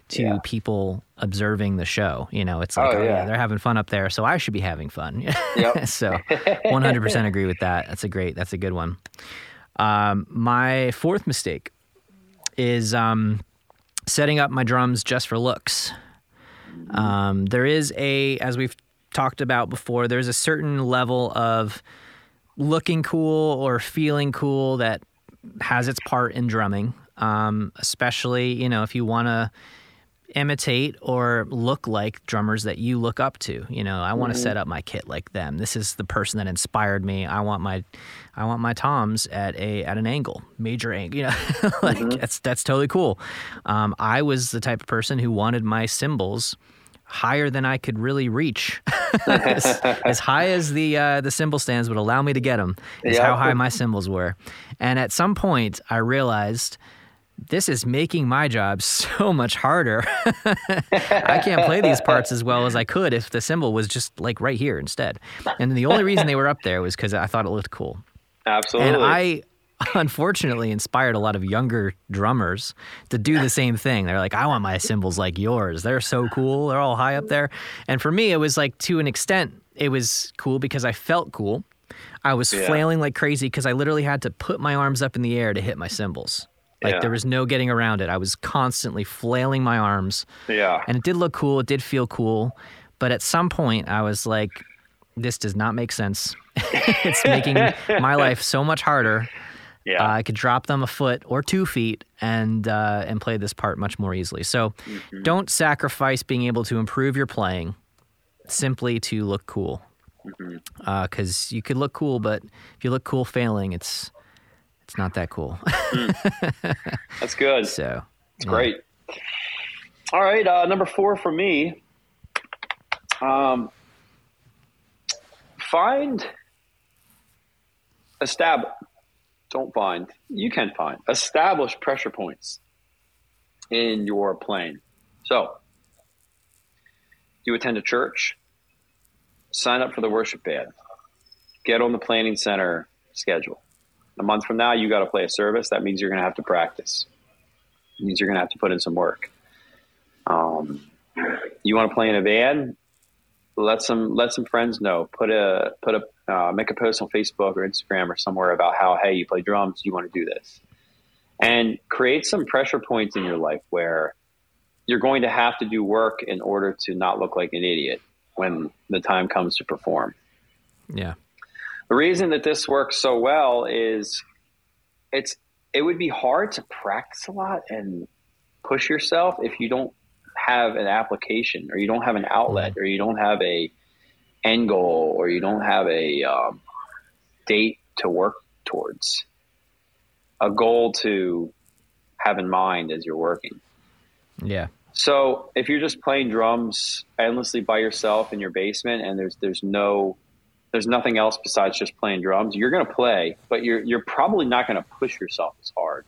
to yeah. people observing the show. You know, it's like, oh, oh yeah. yeah. they're having fun up there, so I should be having fun. Yep. so 100% agree with that. That's a great, that's a good one. Um, my fourth mistake is um, setting up my drums just for looks. Um, there is a, as we've talked about before, there's a certain level of looking cool or feeling cool that has its part in drumming. Um, especially, you know, if you want to imitate or look like drummers that you look up to. You know, I want to mm-hmm. set up my kit like them. This is the person that inspired me. I want my I want my toms at a at an angle, major angle. You know, like mm-hmm. that's that's totally cool. Um, I was the type of person who wanted my cymbals higher than I could really reach. as, as, high as the uh, the cymbal stands would allow me to get them is how high my cymbals were. And at some point, I realized this is making my job so much harder. I can't play these parts as well as I could if the cymbal was just like right here instead. And the only reason they were up there was because I thought it looked cool. Absolutely. And I unfortunately inspired a lot of younger drummers to do the same thing. They're like, I want my cymbals like yours. They're so cool. They're all high up there. And for me, it was like to an extent, it was cool because I felt cool. I was yeah. flailing like crazy because I literally had to put my arms up in the air to hit my cymbals. Like yeah. there was no getting around it. I was constantly flailing my arms. Yeah. And it did look cool. It did feel cool. But at some point, I was like, this does not make sense. it's making my life so much harder. Yeah. Uh, I could drop them a foot or two feet and uh, and play this part much more easily. So mm-hmm. don't sacrifice being able to improve your playing simply to look cool. Because mm-hmm. uh, you could look cool, but if you look cool failing, it's it's not that cool. mm. That's good. So it's yeah. great. All right, uh, number four for me. Um, find establish don't find, you can find, establish pressure points in your plane. So, you attend a church, sign up for the worship band, get on the planning center schedule. A month from now, you got to play a service. That means you're going to have to practice. It means you're going to have to put in some work. Um, you want to play in a band? Let some let some friends know. Put a put a uh, make a post on Facebook or Instagram or somewhere about how, hey, you play drums, you want to do this. And create some pressure points in your life where you're going to have to do work in order to not look like an idiot when the time comes to perform. Yeah. The reason that this works so well is it's it would be hard to practice a lot and push yourself if you don't have an application or you don't have an outlet or you don't have a end goal or you don't have a um, date to work towards, a goal to have in mind as you're working. Yeah. So if you're just playing drums endlessly by yourself in your basement and there's there's no there's nothing else besides just playing drums, you're going to play, but you're you're probably not going to push yourself as hard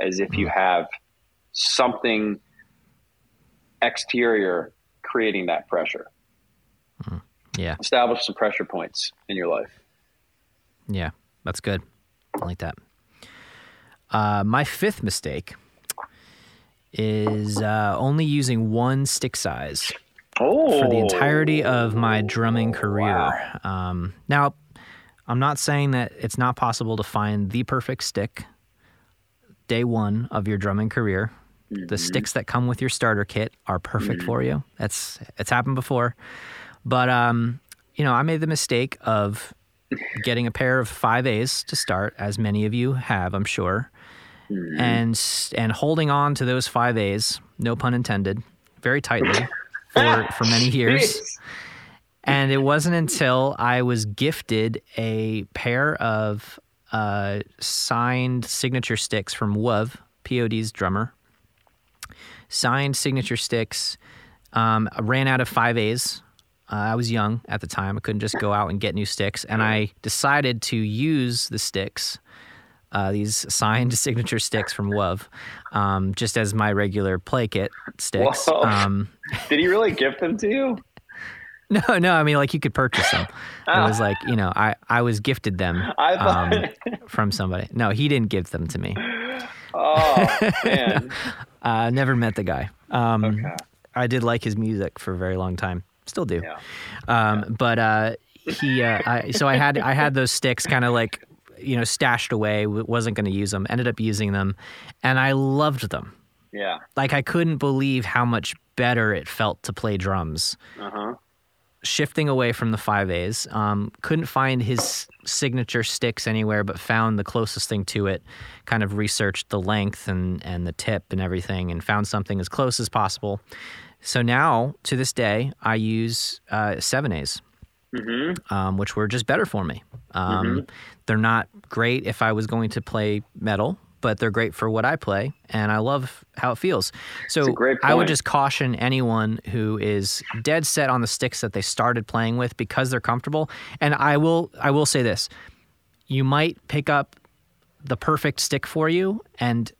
as if you mm. have something exterior creating that pressure. Mm. Yeah. Establish some pressure points in your life. Yeah, that's good. I like that. Uh, my fifth mistake is uh, only using one stick size oh. for the entirety of my drumming career. Wow. Um, now, I'm not saying that it's not possible to find the perfect stick day one of your drumming career. Mm-hmm. The sticks that come with your starter kit are perfect mm-hmm. for you. That's it's happened before. But um, you know, I made the mistake of getting a pair of five A's to start, as many of you have, I'm sure, mm-hmm. and and holding on to those five A's, no pun intended, very tightly for for many years. And it wasn't until I was gifted a pair of uh, signed signature sticks from Wuv, POD's drummer. Signed signature sticks. Um, I ran out of five A's uh, I was young at the time. I couldn't just go out and get new sticks. And I decided to use the sticks, uh, these signed signature sticks from Wuv, um, just as my regular play kit sticks. Um, Did he really gift them to you? No, no. I mean, like you could purchase them. It was like you know, I I was gifted them um, from somebody. No, he didn't give them to me. Oh man, uh, never met the guy. Um, okay. I did like his music for a very long time. Still do. Yeah. Um, yeah. But uh, he, uh, I, so I had I had those sticks kind of like you know stashed away. wasn't going to use them. Ended up using them, and I loved them. Yeah. Like I couldn't believe how much better it felt to play drums. Uh huh. Shifting away from the five A's, um, couldn't find his signature sticks anywhere, but found the closest thing to it. Kind of researched the length and and the tip and everything, and found something as close as possible. So now, to this day, I use uh, seven A's, mm-hmm. um, which were just better for me. Um, mm-hmm. They're not great if I was going to play metal, but they're great for what I play, and I love how it feels. So I would just caution anyone who is dead set on the sticks that they started playing with because they're comfortable. And I will, I will say this: you might pick up the perfect stick for you, and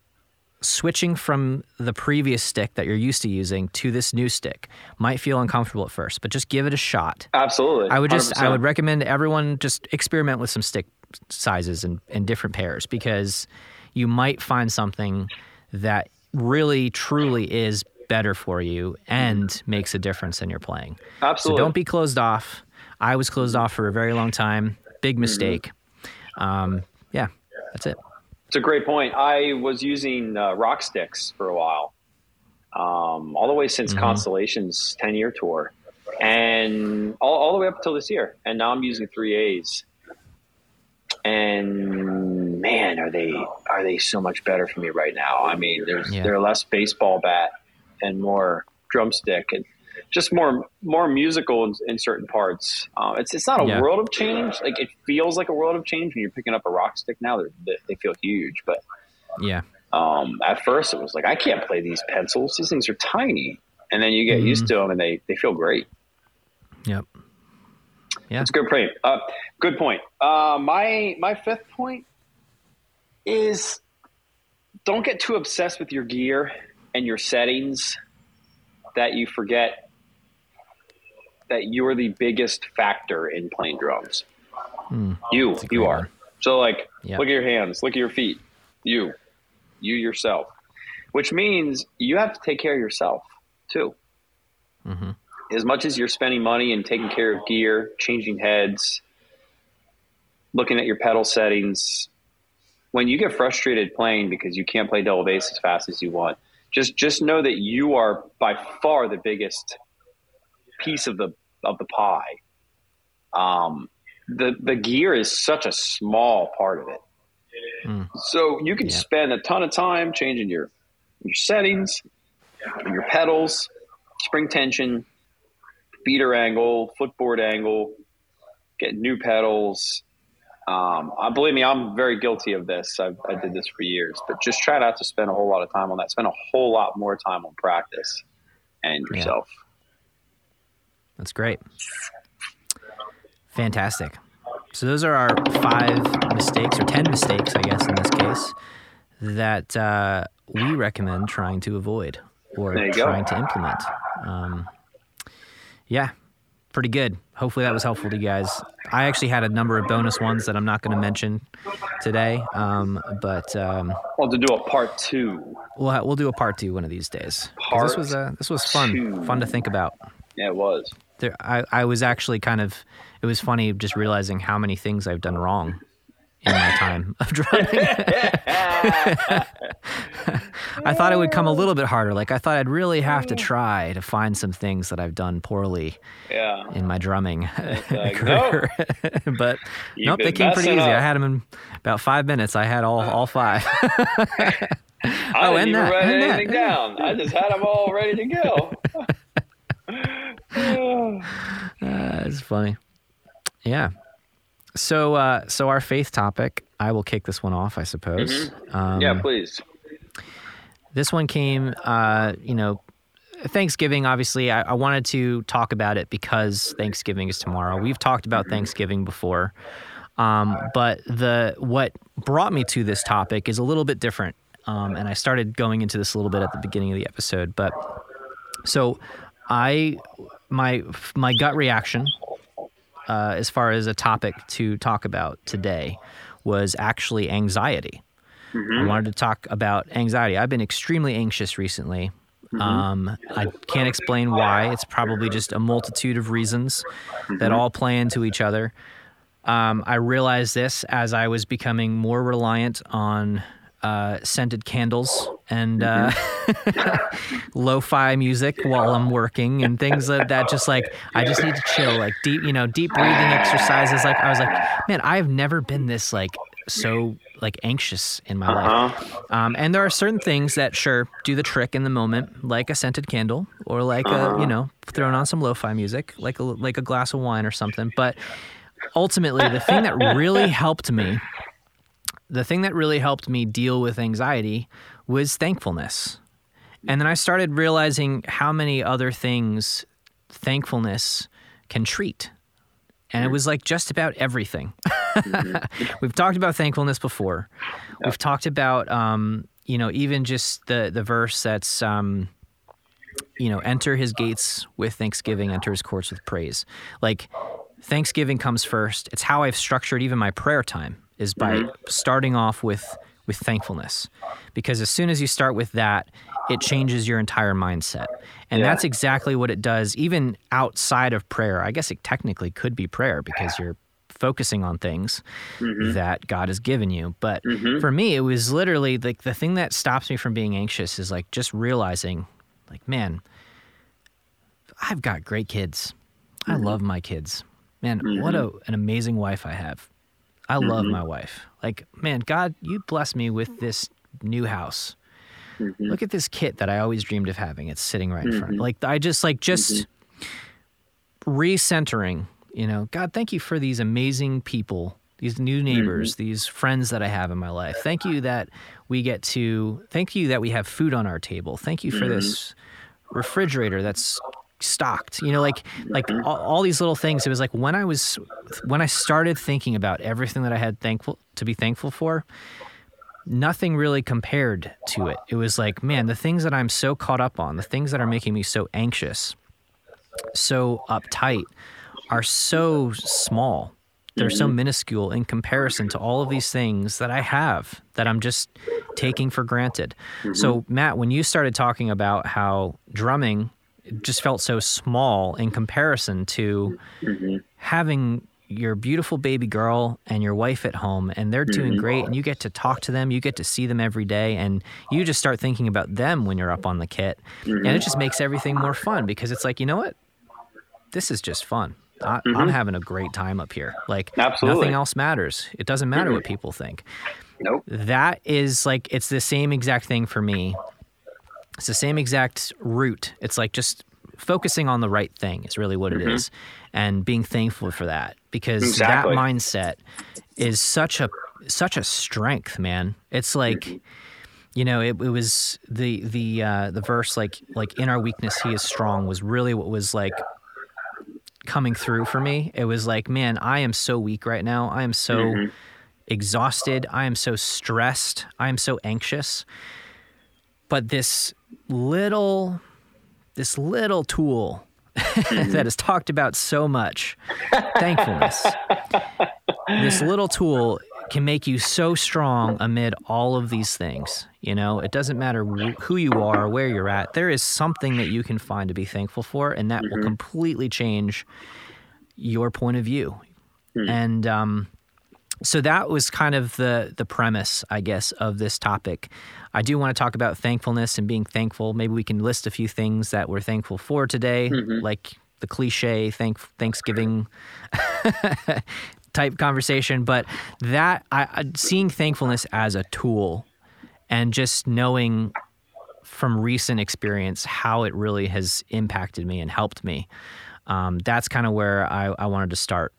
switching from the previous stick that you're used to using to this new stick might feel uncomfortable at first, but just give it a shot. Absolutely. I would just 100%. I would recommend everyone just experiment with some stick sizes and, and different pairs because you might find something that really truly is better for you and makes a difference in your playing. Absolutely. So don't be closed off. I was closed off for a very long time. Big mm-hmm. mistake. Mm-hmm. Um, yeah, that's it. It's a great point. I was using uh, rock sticks for a while, um, all the way since mm-hmm. Constellations 10 year tour, and all, all, the way up until this year. And now I'm using 3As. And man, are they are they so much better for me right now? I mean, there's yeah. they're less baseball bat and more drumstick, and just more more musical in, in certain parts. Uh, it's it's not a yeah. world of change. Like it feels like a world of change when you're picking up a rock stick. Now they they feel huge, but yeah. Um, at first, it was like I can't play these pencils. These things are tiny, and then you get mm-hmm. used to them, and they they feel great. Yep. Yeah, it's a good point. Uh, good point. Uh, my my fifth point is don't get too obsessed with your gear and your settings that you forget that you're the biggest factor in playing drums. Mm, you, you are. One. So like, yep. look at your hands, look at your feet. You, you yourself, which means you have to take care of yourself too. Mm-hmm. As much as you're spending money and taking care of gear, changing heads, looking at your pedal settings, when you get frustrated playing because you can't play double bass as fast as you want, just just know that you are by far the biggest piece of the of the pie. Um, the the gear is such a small part of it. Mm. So you can yeah. spend a ton of time changing your your settings, your pedals, spring tension, beater angle, footboard angle, get new pedals. Um, I believe me, I'm very guilty of this. I've, i did this for years, but just try not to spend a whole lot of time on that. Spend a whole lot more time on practice and yourself. Yeah. That's great. Fantastic. So those are our five mistakes, or ten mistakes, I guess, in this case, that uh, we recommend trying to avoid or trying go. to implement. Um, yeah, pretty good. Hopefully that was helpful to you guys. I actually had a number of bonus ones that I'm not going to mention today, um, but um, we'll to do a part two. We'll we'll do a part two one of these days. Part this was uh, this was fun, two. fun to think about. Yeah, it was there, I, I was actually kind of it was funny just realizing how many things I've done wrong in my time of driving. I thought it would come a little bit harder. Like I thought I'd really have to mm. try to find some things that I've done poorly yeah. in my drumming like, career. Nope. but You've nope, they came pretty easy. Up. I had them in about five minutes. I had all all five. I oh, didn't even that, write anything that. down. I just had them all ready to go. uh, it's funny. Yeah. So, uh, so our faith topic. I will kick this one off, I suppose. Mm-hmm. Um, yeah, please. This one came, uh, you know, Thanksgiving. Obviously, I, I, wanted to talk about it because Thanksgiving is tomorrow. We've talked about mm-hmm. Thanksgiving before, um, but the what brought me to this topic is a little bit different. Um, and I started going into this a little bit at the beginning of the episode, but so I my my gut reaction uh, as far as a topic to talk about today was actually anxiety. Mm-hmm. I wanted to talk about anxiety. I've been extremely anxious recently. Mm-hmm. Um, I can't explain why. It's probably just a multitude of reasons mm-hmm. that all play into each other. Um, I realized this as I was becoming more reliant on uh, scented candles and uh, mm-hmm. lo-fi music while I'm working and things like that. Just like I just need to chill, like deep, you know, deep breathing exercises. Like I was like, man, I've never been this like so like anxious in my uh-huh. life. Um, and there are certain things that sure do the trick in the moment, like a scented candle or like uh-huh. a you know throwing on some lo-fi music, like a like a glass of wine or something. But ultimately, the thing that really helped me the thing that really helped me deal with anxiety was thankfulness. And then I started realizing how many other things thankfulness can treat. And it was like just about everything. Mm-hmm. We've talked about thankfulness before. We've talked about, um, you know, even just the the verse that's um, you know, enter his gates with thanksgiving, enter his courts with praise. Like Thanksgiving comes first. It's how I've structured even my prayer time is by mm-hmm. starting off with with thankfulness. Because as soon as you start with that, it changes your entire mindset. And yeah. that's exactly what it does even outside of prayer. I guess it technically could be prayer because you're focusing on things mm-hmm. that God has given you. But mm-hmm. for me, it was literally like the thing that stops me from being anxious is like just realizing, like, man, I've got great kids. I mm-hmm. love my kids. Man, what mm-hmm. a, an amazing wife I have. I love mm-hmm. my wife. Like, man, God, you bless me with this new house. Mm-hmm. Look at this kit that I always dreamed of having. It's sitting right in front. Mm-hmm. Like, I just like just mm-hmm. recentering. You know, God, thank you for these amazing people, these new neighbors, mm-hmm. these friends that I have in my life. Thank you that we get to. Thank you that we have food on our table. Thank you for this refrigerator that's stocked you know like like mm-hmm. all, all, these little things it was like when i was when i started thinking about everything that i had thankful to be thankful for nothing really compared to it it was like man the things that i'm so caught up on the things that are making me so anxious so uptight are so small they're so mm-hmm. minuscule in comparison to all of these things that I have that I'm just taking for granted. Mm-hmm. So, Matt, when you started talking about how drumming just felt so small in comparison to mm-hmm. having your beautiful baby girl and your wife at home and they're doing mm-hmm. great and you get to talk to them you get to see them every day and you just start thinking about them when you're up on the kit mm-hmm. and it just makes everything more fun because it's like you know what this is just fun I, am mm-hmm. having a great time up here like Absolutely. nothing else matters it doesn't matter what mm-hmm. people think nope that is like it's the same exact thing for me it's the same exact route. It's like just focusing on the right thing is really what mm-hmm. it is, and being thankful for that because exactly. that mindset is such a such a strength, man. It's like. Mm-hmm. You know, it, it was the the uh, the verse like like in our weakness he is strong was really what was like coming through for me. It was like, man, I am so weak right now. I am so mm-hmm. exhausted. I am so stressed. I am so anxious. But this little this little tool mm-hmm. that is talked about so much thankfulness this little tool can make you so strong amid all of these things you know it doesn't matter who you are where you're at there is something that you can find to be thankful for and that mm-hmm. will completely change your point of view mm. and um, so that was kind of the the premise, I guess, of this topic. I do want to talk about thankfulness and being thankful. Maybe we can list a few things that we're thankful for today, mm-hmm. like the cliche thank Thanksgiving type conversation. But that I, seeing thankfulness as a tool and just knowing from recent experience how it really has impacted me and helped me. Um, that's kind of where I, I wanted to start.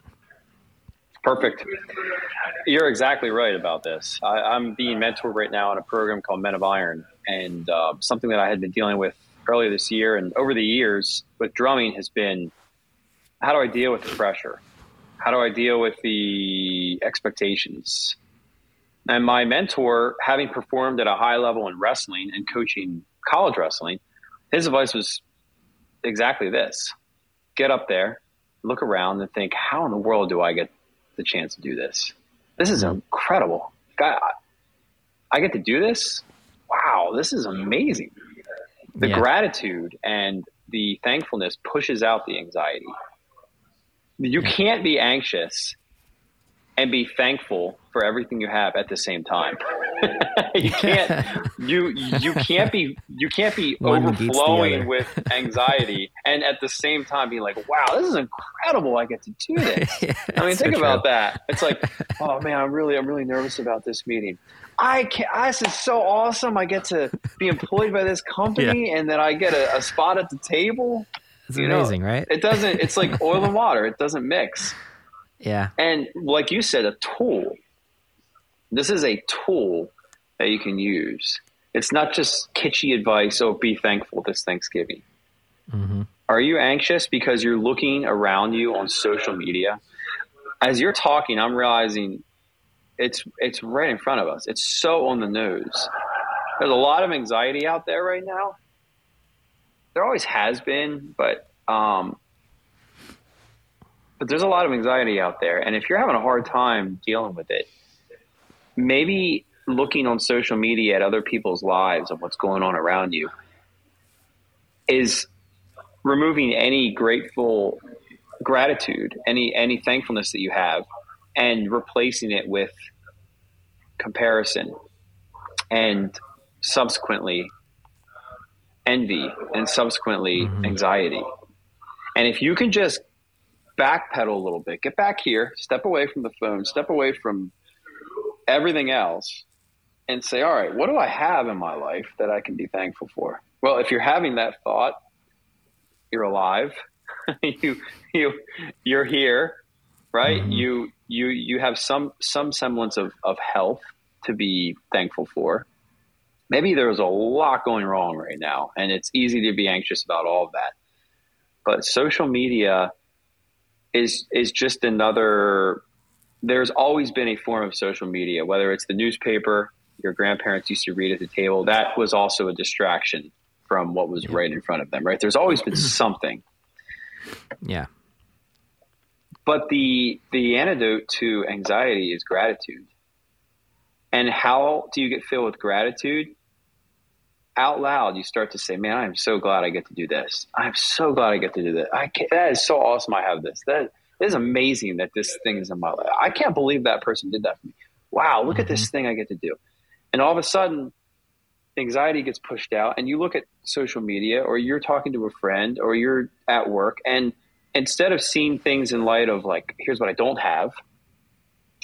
Perfect. You're exactly right about this. I, am being mentored right now in a program called Men of Iron, and uh, something that I had been dealing with earlier this year and over the years with drumming has been how do I deal with the pressure? How do I deal with the expectations? And my mentor, having performed at a high level in wrestling and coaching college wrestling, his advice was exactly this get up there, look around, and think, how in the world do I get the chance to do this. This is incredible. God, I get to do this. Wow, this is amazing. The yeah. gratitude and the thankfulness pushes out the anxiety. You can't be anxious and be thankful for everything you have at the same time. you can't you you can't be you can't be One overflowing with anxiety and at the same time be like, wow, this is incredible. I get to do this. yeah, I mean, think so about true. that. It's like, oh man, I'm really I'm really nervous about this meeting. I can this is so awesome. I get to be employed by this company yeah. and then I get a, a spot at the table. It's you amazing, know, right? It doesn't it's like oil and water. It doesn't mix. Yeah. And like you said, a tool. This is a tool that you can use. It's not just kitschy advice, oh, be thankful this Thanksgiving. Mm-hmm. Are you anxious because you're looking around you on social media? As you're talking, I'm realizing it's it's right in front of us. It's so on the nose. there's a lot of anxiety out there right now. There always has been, but um, but there's a lot of anxiety out there, and if you're having a hard time dealing with it, maybe looking on social media at other people's lives and what's going on around you is removing any grateful gratitude, any any thankfulness that you have, and replacing it with comparison and subsequently envy and subsequently mm-hmm. anxiety. And if you can just backpedal a little bit, get back here, step away from the phone, step away from everything else, and say, all right, what do I have in my life that I can be thankful for? Well, if you're having that thought, you're alive. you you you're here, right? Mm-hmm. You you you have some some semblance of, of health to be thankful for. Maybe there's a lot going wrong right now, and it's easy to be anxious about all of that. But social media is is just another. There's always been a form of social media, whether it's the newspaper your grandparents used to read at the table. That was also a distraction from what was right in front of them. Right? There's always been something. Yeah. But the the antidote to anxiety is gratitude. And how do you get filled with gratitude? Out loud, you start to say, "Man, I am so glad I get to do this. I'm so glad I get to do that. I that is so awesome. I have this. That is amazing that this thing is in my life. I can't believe that person did that for me. Wow, look mm-hmm. at this mm-hmm. thing I get to do." And all of a sudden, anxiety gets pushed out, and you look at social media, or you're talking to a friend, or you're at work, and instead of seeing things in light of like, here's what I don't have,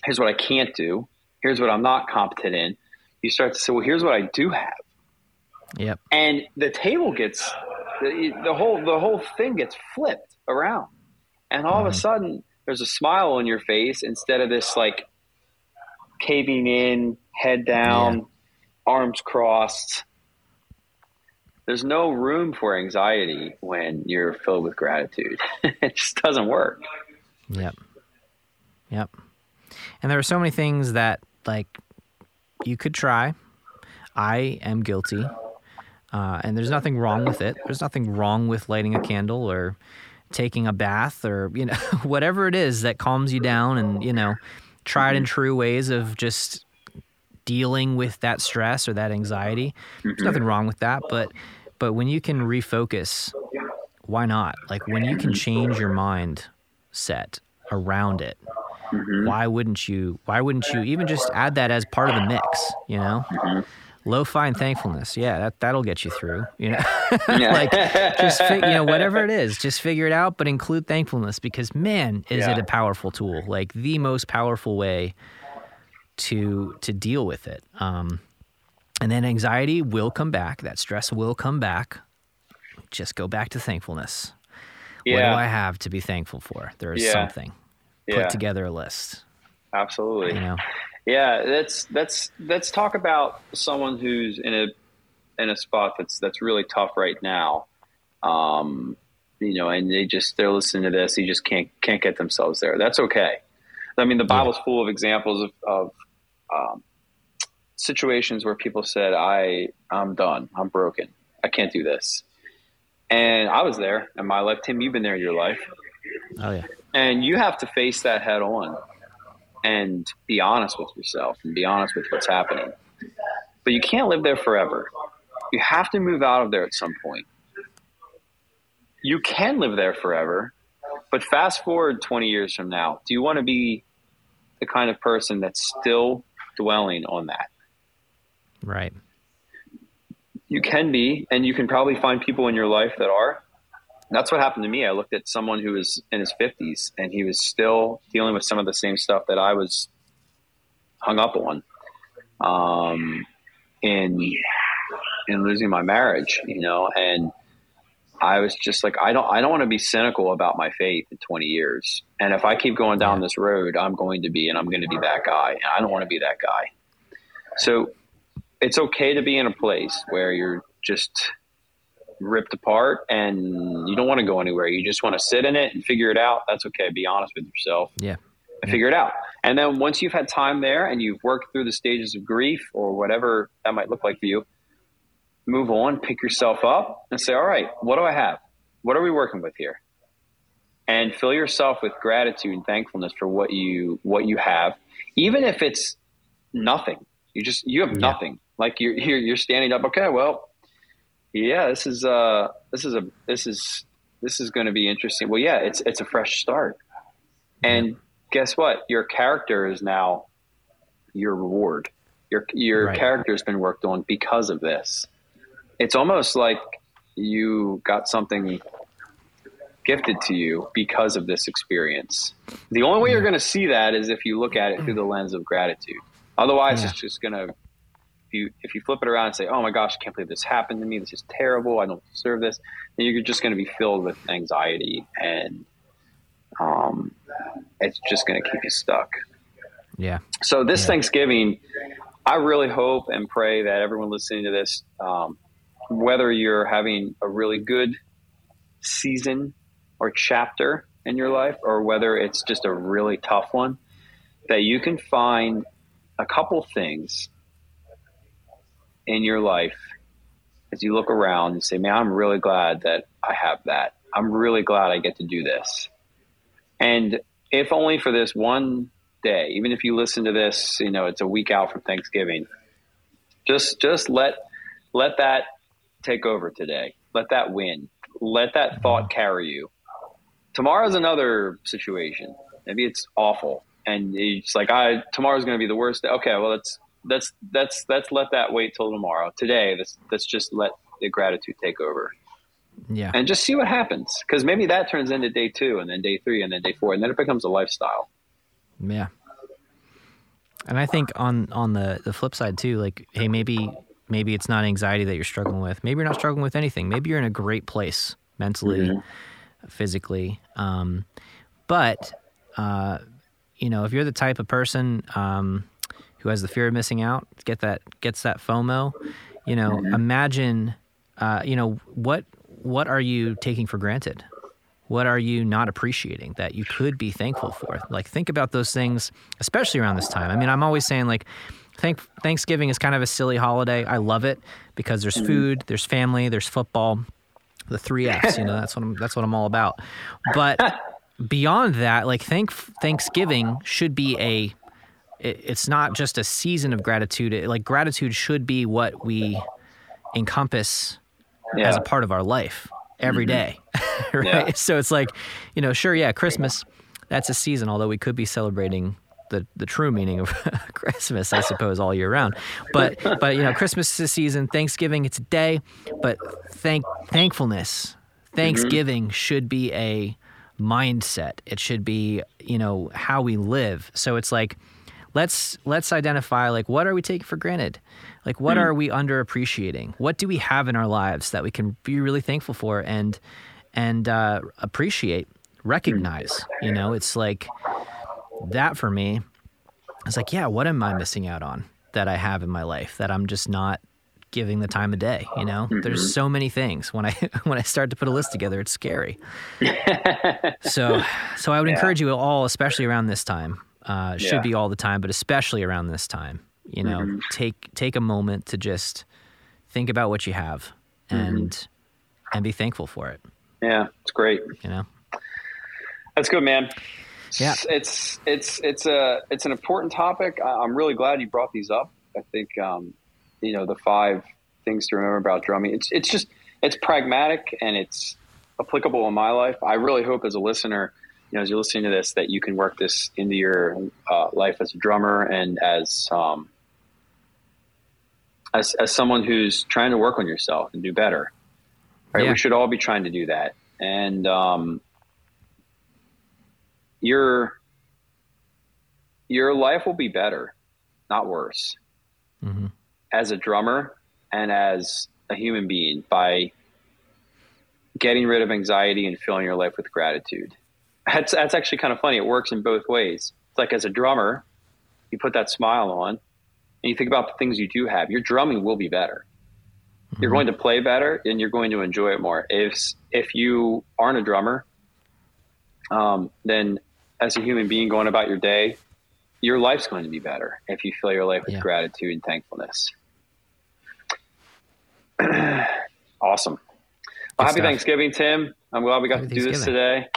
here's what I can't do, here's what I'm not competent in, you start to say, well, here's what I do have. Yep. And the table gets the, the whole the whole thing gets flipped around, and all mm-hmm. of a mm-hmm. sudden there's a smile on your face instead of this like caving in, head down, yeah. arms crossed. There's no room for anxiety when you're filled with gratitude. it just doesn't work. Yep. Yep. And there are so many things that like you could try. I am guilty. Uh, and there's nothing wrong with it. There's nothing wrong with lighting a candle or taking a bath or you know whatever it is that calms you down and you know tried and true ways of just dealing with that stress or that anxiety. There's nothing wrong with that, but but when you can refocus, why not? Like when you can change your mind set around it Mm-hmm. Why wouldn't you? Why wouldn't you even just add that as part of the mix? You know, mm-hmm. Lo-fi and thankfulness. Yeah, that that'll get you through. You know, like just you know whatever it is, just figure it out, but include thankfulness because man, is yeah. it a powerful tool? Like the most powerful way to to deal with it. Um, and then anxiety will come back. That stress will come back. Just go back to thankfulness. Yeah. What do I have to be thankful for? There is yeah. something put together a list. Absolutely. You know? Yeah, that's that's let's talk about someone who's in a in a spot that's that's really tough right now. Um, you know, and they just they're listening to this, they just can't can't get themselves there. That's okay. I mean, the Bible's full of examples of, of um, situations where people said, "I I'm done. I'm broken. I can't do this." And I was there in my life. Tim, you've been there in your life. Oh yeah. And you have to face that head on and be honest with yourself and be honest with what's happening. But you can't live there forever. You have to move out of there at some point. You can live there forever, but fast forward 20 years from now, do you want to be the kind of person that's still dwelling on that? Right. You can be, and you can probably find people in your life that are, that's what happened to me. I looked at someone who was in his 50s and he was still dealing with some of the same stuff that I was hung up on um, in in losing my marriage, you know, and I was just like, I don't, I don't want to be cynical about my faith in 20 years. And if I keep going down this road, I'm going to be, and I'm going to be that guy. And I don't want to be that guy. So it's okay to be in a place where you're just ripped apart and you don't want to go anywhere. You just want to sit in it and figure it out. That's okay. Be honest with yourself. Yeah. And figure it out. And then once you've had time there and you've worked through the stages of grief or whatever that might look like for you, move on, pick yourself up, and say, all right, what do I have? What are we working with here? And fill yourself with gratitude and thankfulness for what you what you have, even if it's nothing. You just you have yeah. nothing. Like you're, you're you're standing up. Okay, well, yeah, this is uh this is a this is this is going to be interesting. Well, yeah, it's it's a fresh start, and guess what? Your character is now your reward. Your your right. character has been worked on because of this. It's almost like you got something gifted to you because of this experience. The only way you're going to see that is if you look at it through the lens of gratitude. Otherwise, yeah. it's just going to you if you flip it around and say, "Oh my gosh, I can't believe this happened to me. This is terrible. I don't deserve this," then you're just going to be filled with anxiety and um, it's just going to keep you stuck. Yeah. So this yeah. Thanksgiving, I really hope and pray that everyone listening to this, um, whether you're having a really good season or chapter in your life, or whether it's just a really tough one, that you can find a couple things in your life as you look around and say, man, I'm really glad that I have that. I'm really glad I get to do this. And if only for this one day, even if you listen to this, you know, it's a week out from Thanksgiving, just just let let that take over today. Let that win. Let that thought carry you. Tomorrow's another situation. Maybe it's awful, and it's like I tomorrow's going to be the worst. Day. Okay, well let's let's let's let's let that wait till tomorrow. Today, let's let's just let the gratitude take over. Yeah. And just see what happens. Because maybe that turns into day two and then day three and then day four. And then it becomes a lifestyle. Yeah. And I think on on the, the flip side too, like, hey, maybe maybe it's not anxiety that you're struggling with. Maybe you're not struggling with anything. Maybe you're in a great place mentally, mm-hmm. physically. Um, but uh, you know, if you're the type of person um, who has the fear of missing out, get that gets that FOMO, you know, mm-hmm. imagine uh, you know, what what are you taking for granted? What are you not appreciating that you could be thankful for? Like, think about those things, especially around this time. I mean, I'm always saying, like, thank, Thanksgiving is kind of a silly holiday. I love it because there's mm-hmm. food, there's family, there's football, the three F's. You know, that's what I'm, that's what I'm all about. But beyond that, like, thank, Thanksgiving should be a it's not just a season of gratitude. It, like gratitude should be what we encompass yeah. as a part of our life every mm-hmm. day, right? Yeah. So it's like, you know, sure, yeah, Christmas, that's a season, although we could be celebrating the, the true meaning of Christmas, I suppose, all year round. But but you know, Christmas is a season, Thanksgiving it's a day, but thank thankfulness, Thanksgiving mm-hmm. should be a mindset. It should be, you know, how we live. So it's like let's let's identify like what are we taking for granted like what mm. are we underappreciating what do we have in our lives that we can be really thankful for and and uh, appreciate recognize mm. you know it's like that for me it's like yeah what am i missing out on that i have in my life that i'm just not giving the time of day you know mm-hmm. there's so many things when i when i start to put a list together it's scary so so i would yeah. encourage you all especially around this time uh, should yeah. be all the time, but especially around this time. You know, mm-hmm. take take a moment to just think about what you have and mm-hmm. and be thankful for it. Yeah, it's great. You know, that's good, man. Yeah, it's it's it's a it's an important topic. I'm really glad you brought these up. I think um, you know the five things to remember about drumming. It's it's just it's pragmatic and it's applicable in my life. I really hope as a listener you know, as you're listening to this, that you can work this into your uh, life as a drummer and as um, as as someone who's trying to work on yourself and do better. Right? Yeah. We should all be trying to do that, and um, your your life will be better, not worse, mm-hmm. as a drummer and as a human being by getting rid of anxiety and filling your life with gratitude that's that's actually kind of funny. It works in both ways. It's like as a drummer, you put that smile on, and you think about the things you do have. Your drumming will be better. Mm-hmm. You're going to play better, and you're going to enjoy it more. If if you aren't a drummer, um, then as a human being going about your day, your life's going to be better if you fill your life with yeah. gratitude and thankfulness. awesome. Well, happy stuff. Thanksgiving, Tim. I'm glad we got happy to do this today.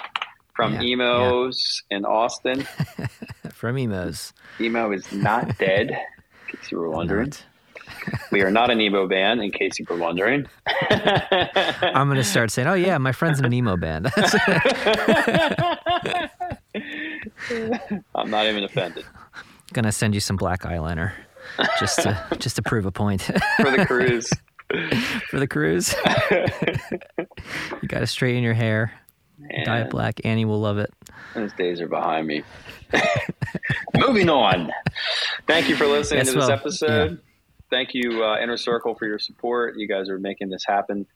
From yeah, Emos yeah. in Austin. From Emos. Emo is not dead, in case you were wondering. we are not an emo band, in case you were wondering. I'm going to start saying, "Oh yeah, my friend's in an emo band." I'm not even offended. Gonna send you some black eyeliner, just to just to prove a point for the cruise. for the cruise, you got to straighten your hair. Dye it black. Annie will love it. Those days are behind me. Moving on. Thank you for listening yes, to this well, episode. Yeah. Thank you, uh, Inner Circle, for your support. You guys are making this happen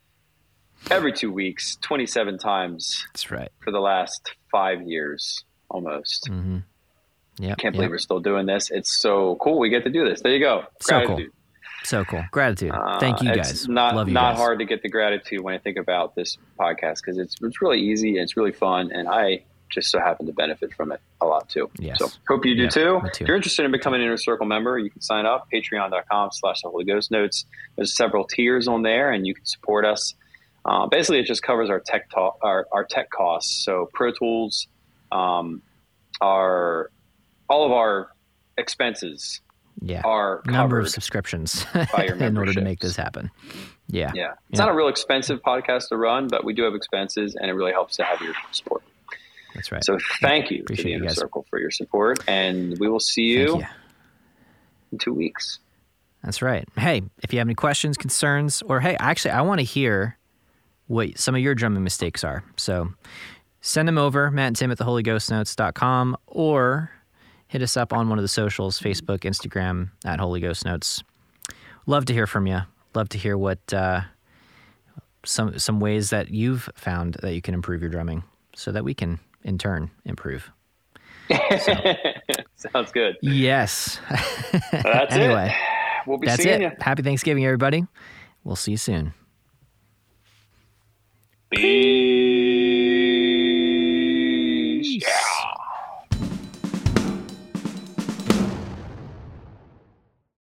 every two weeks, 27 times. That's right. For the last five years almost. Mm-hmm. Yeah. Can't believe yep. we're still doing this. It's so cool. We get to do this. There you go. So Gratitude. cool. So cool. Gratitude. Uh, Thank you guys. Not Love you not guys. hard to get the gratitude when I think about this podcast because it's it's really easy and it's really fun and I just so happen to benefit from it a lot too. Yes. So hope you do yeah, too. too. If you're interested in becoming an inner circle member, you can sign up patreon.com slash the Holy Ghost Notes. There's several tiers on there and you can support us. Uh, basically, it just covers our tech ta- our, our tech costs. So Pro Tools, um, our all of our expenses yeah. are number of subscriptions in order to make this happen. Yeah. Yeah. It's yeah. not a real expensive podcast to run, but we do have expenses and it really helps to have your support. That's right. So thank you Appreciate to the Inner Circle for your support, and we will see you, you, in two weeks. That's right. Hey, if you have any questions, concerns, or hey, actually, I want to hear what some of your drumming mistakes are. So send them over, Matt and Tim at theholyghostnotes.com, or hit us up on one of the socials Facebook, Instagram, at Holy Ghost Notes. Love to hear from you. Love to hear what uh, some some ways that you've found that you can improve your drumming so that we can in turn improve. So. Sounds good. Yes. That's anyway, it. We'll be that's seeing it. You. Happy Thanksgiving, everybody. We'll see you soon. Peace.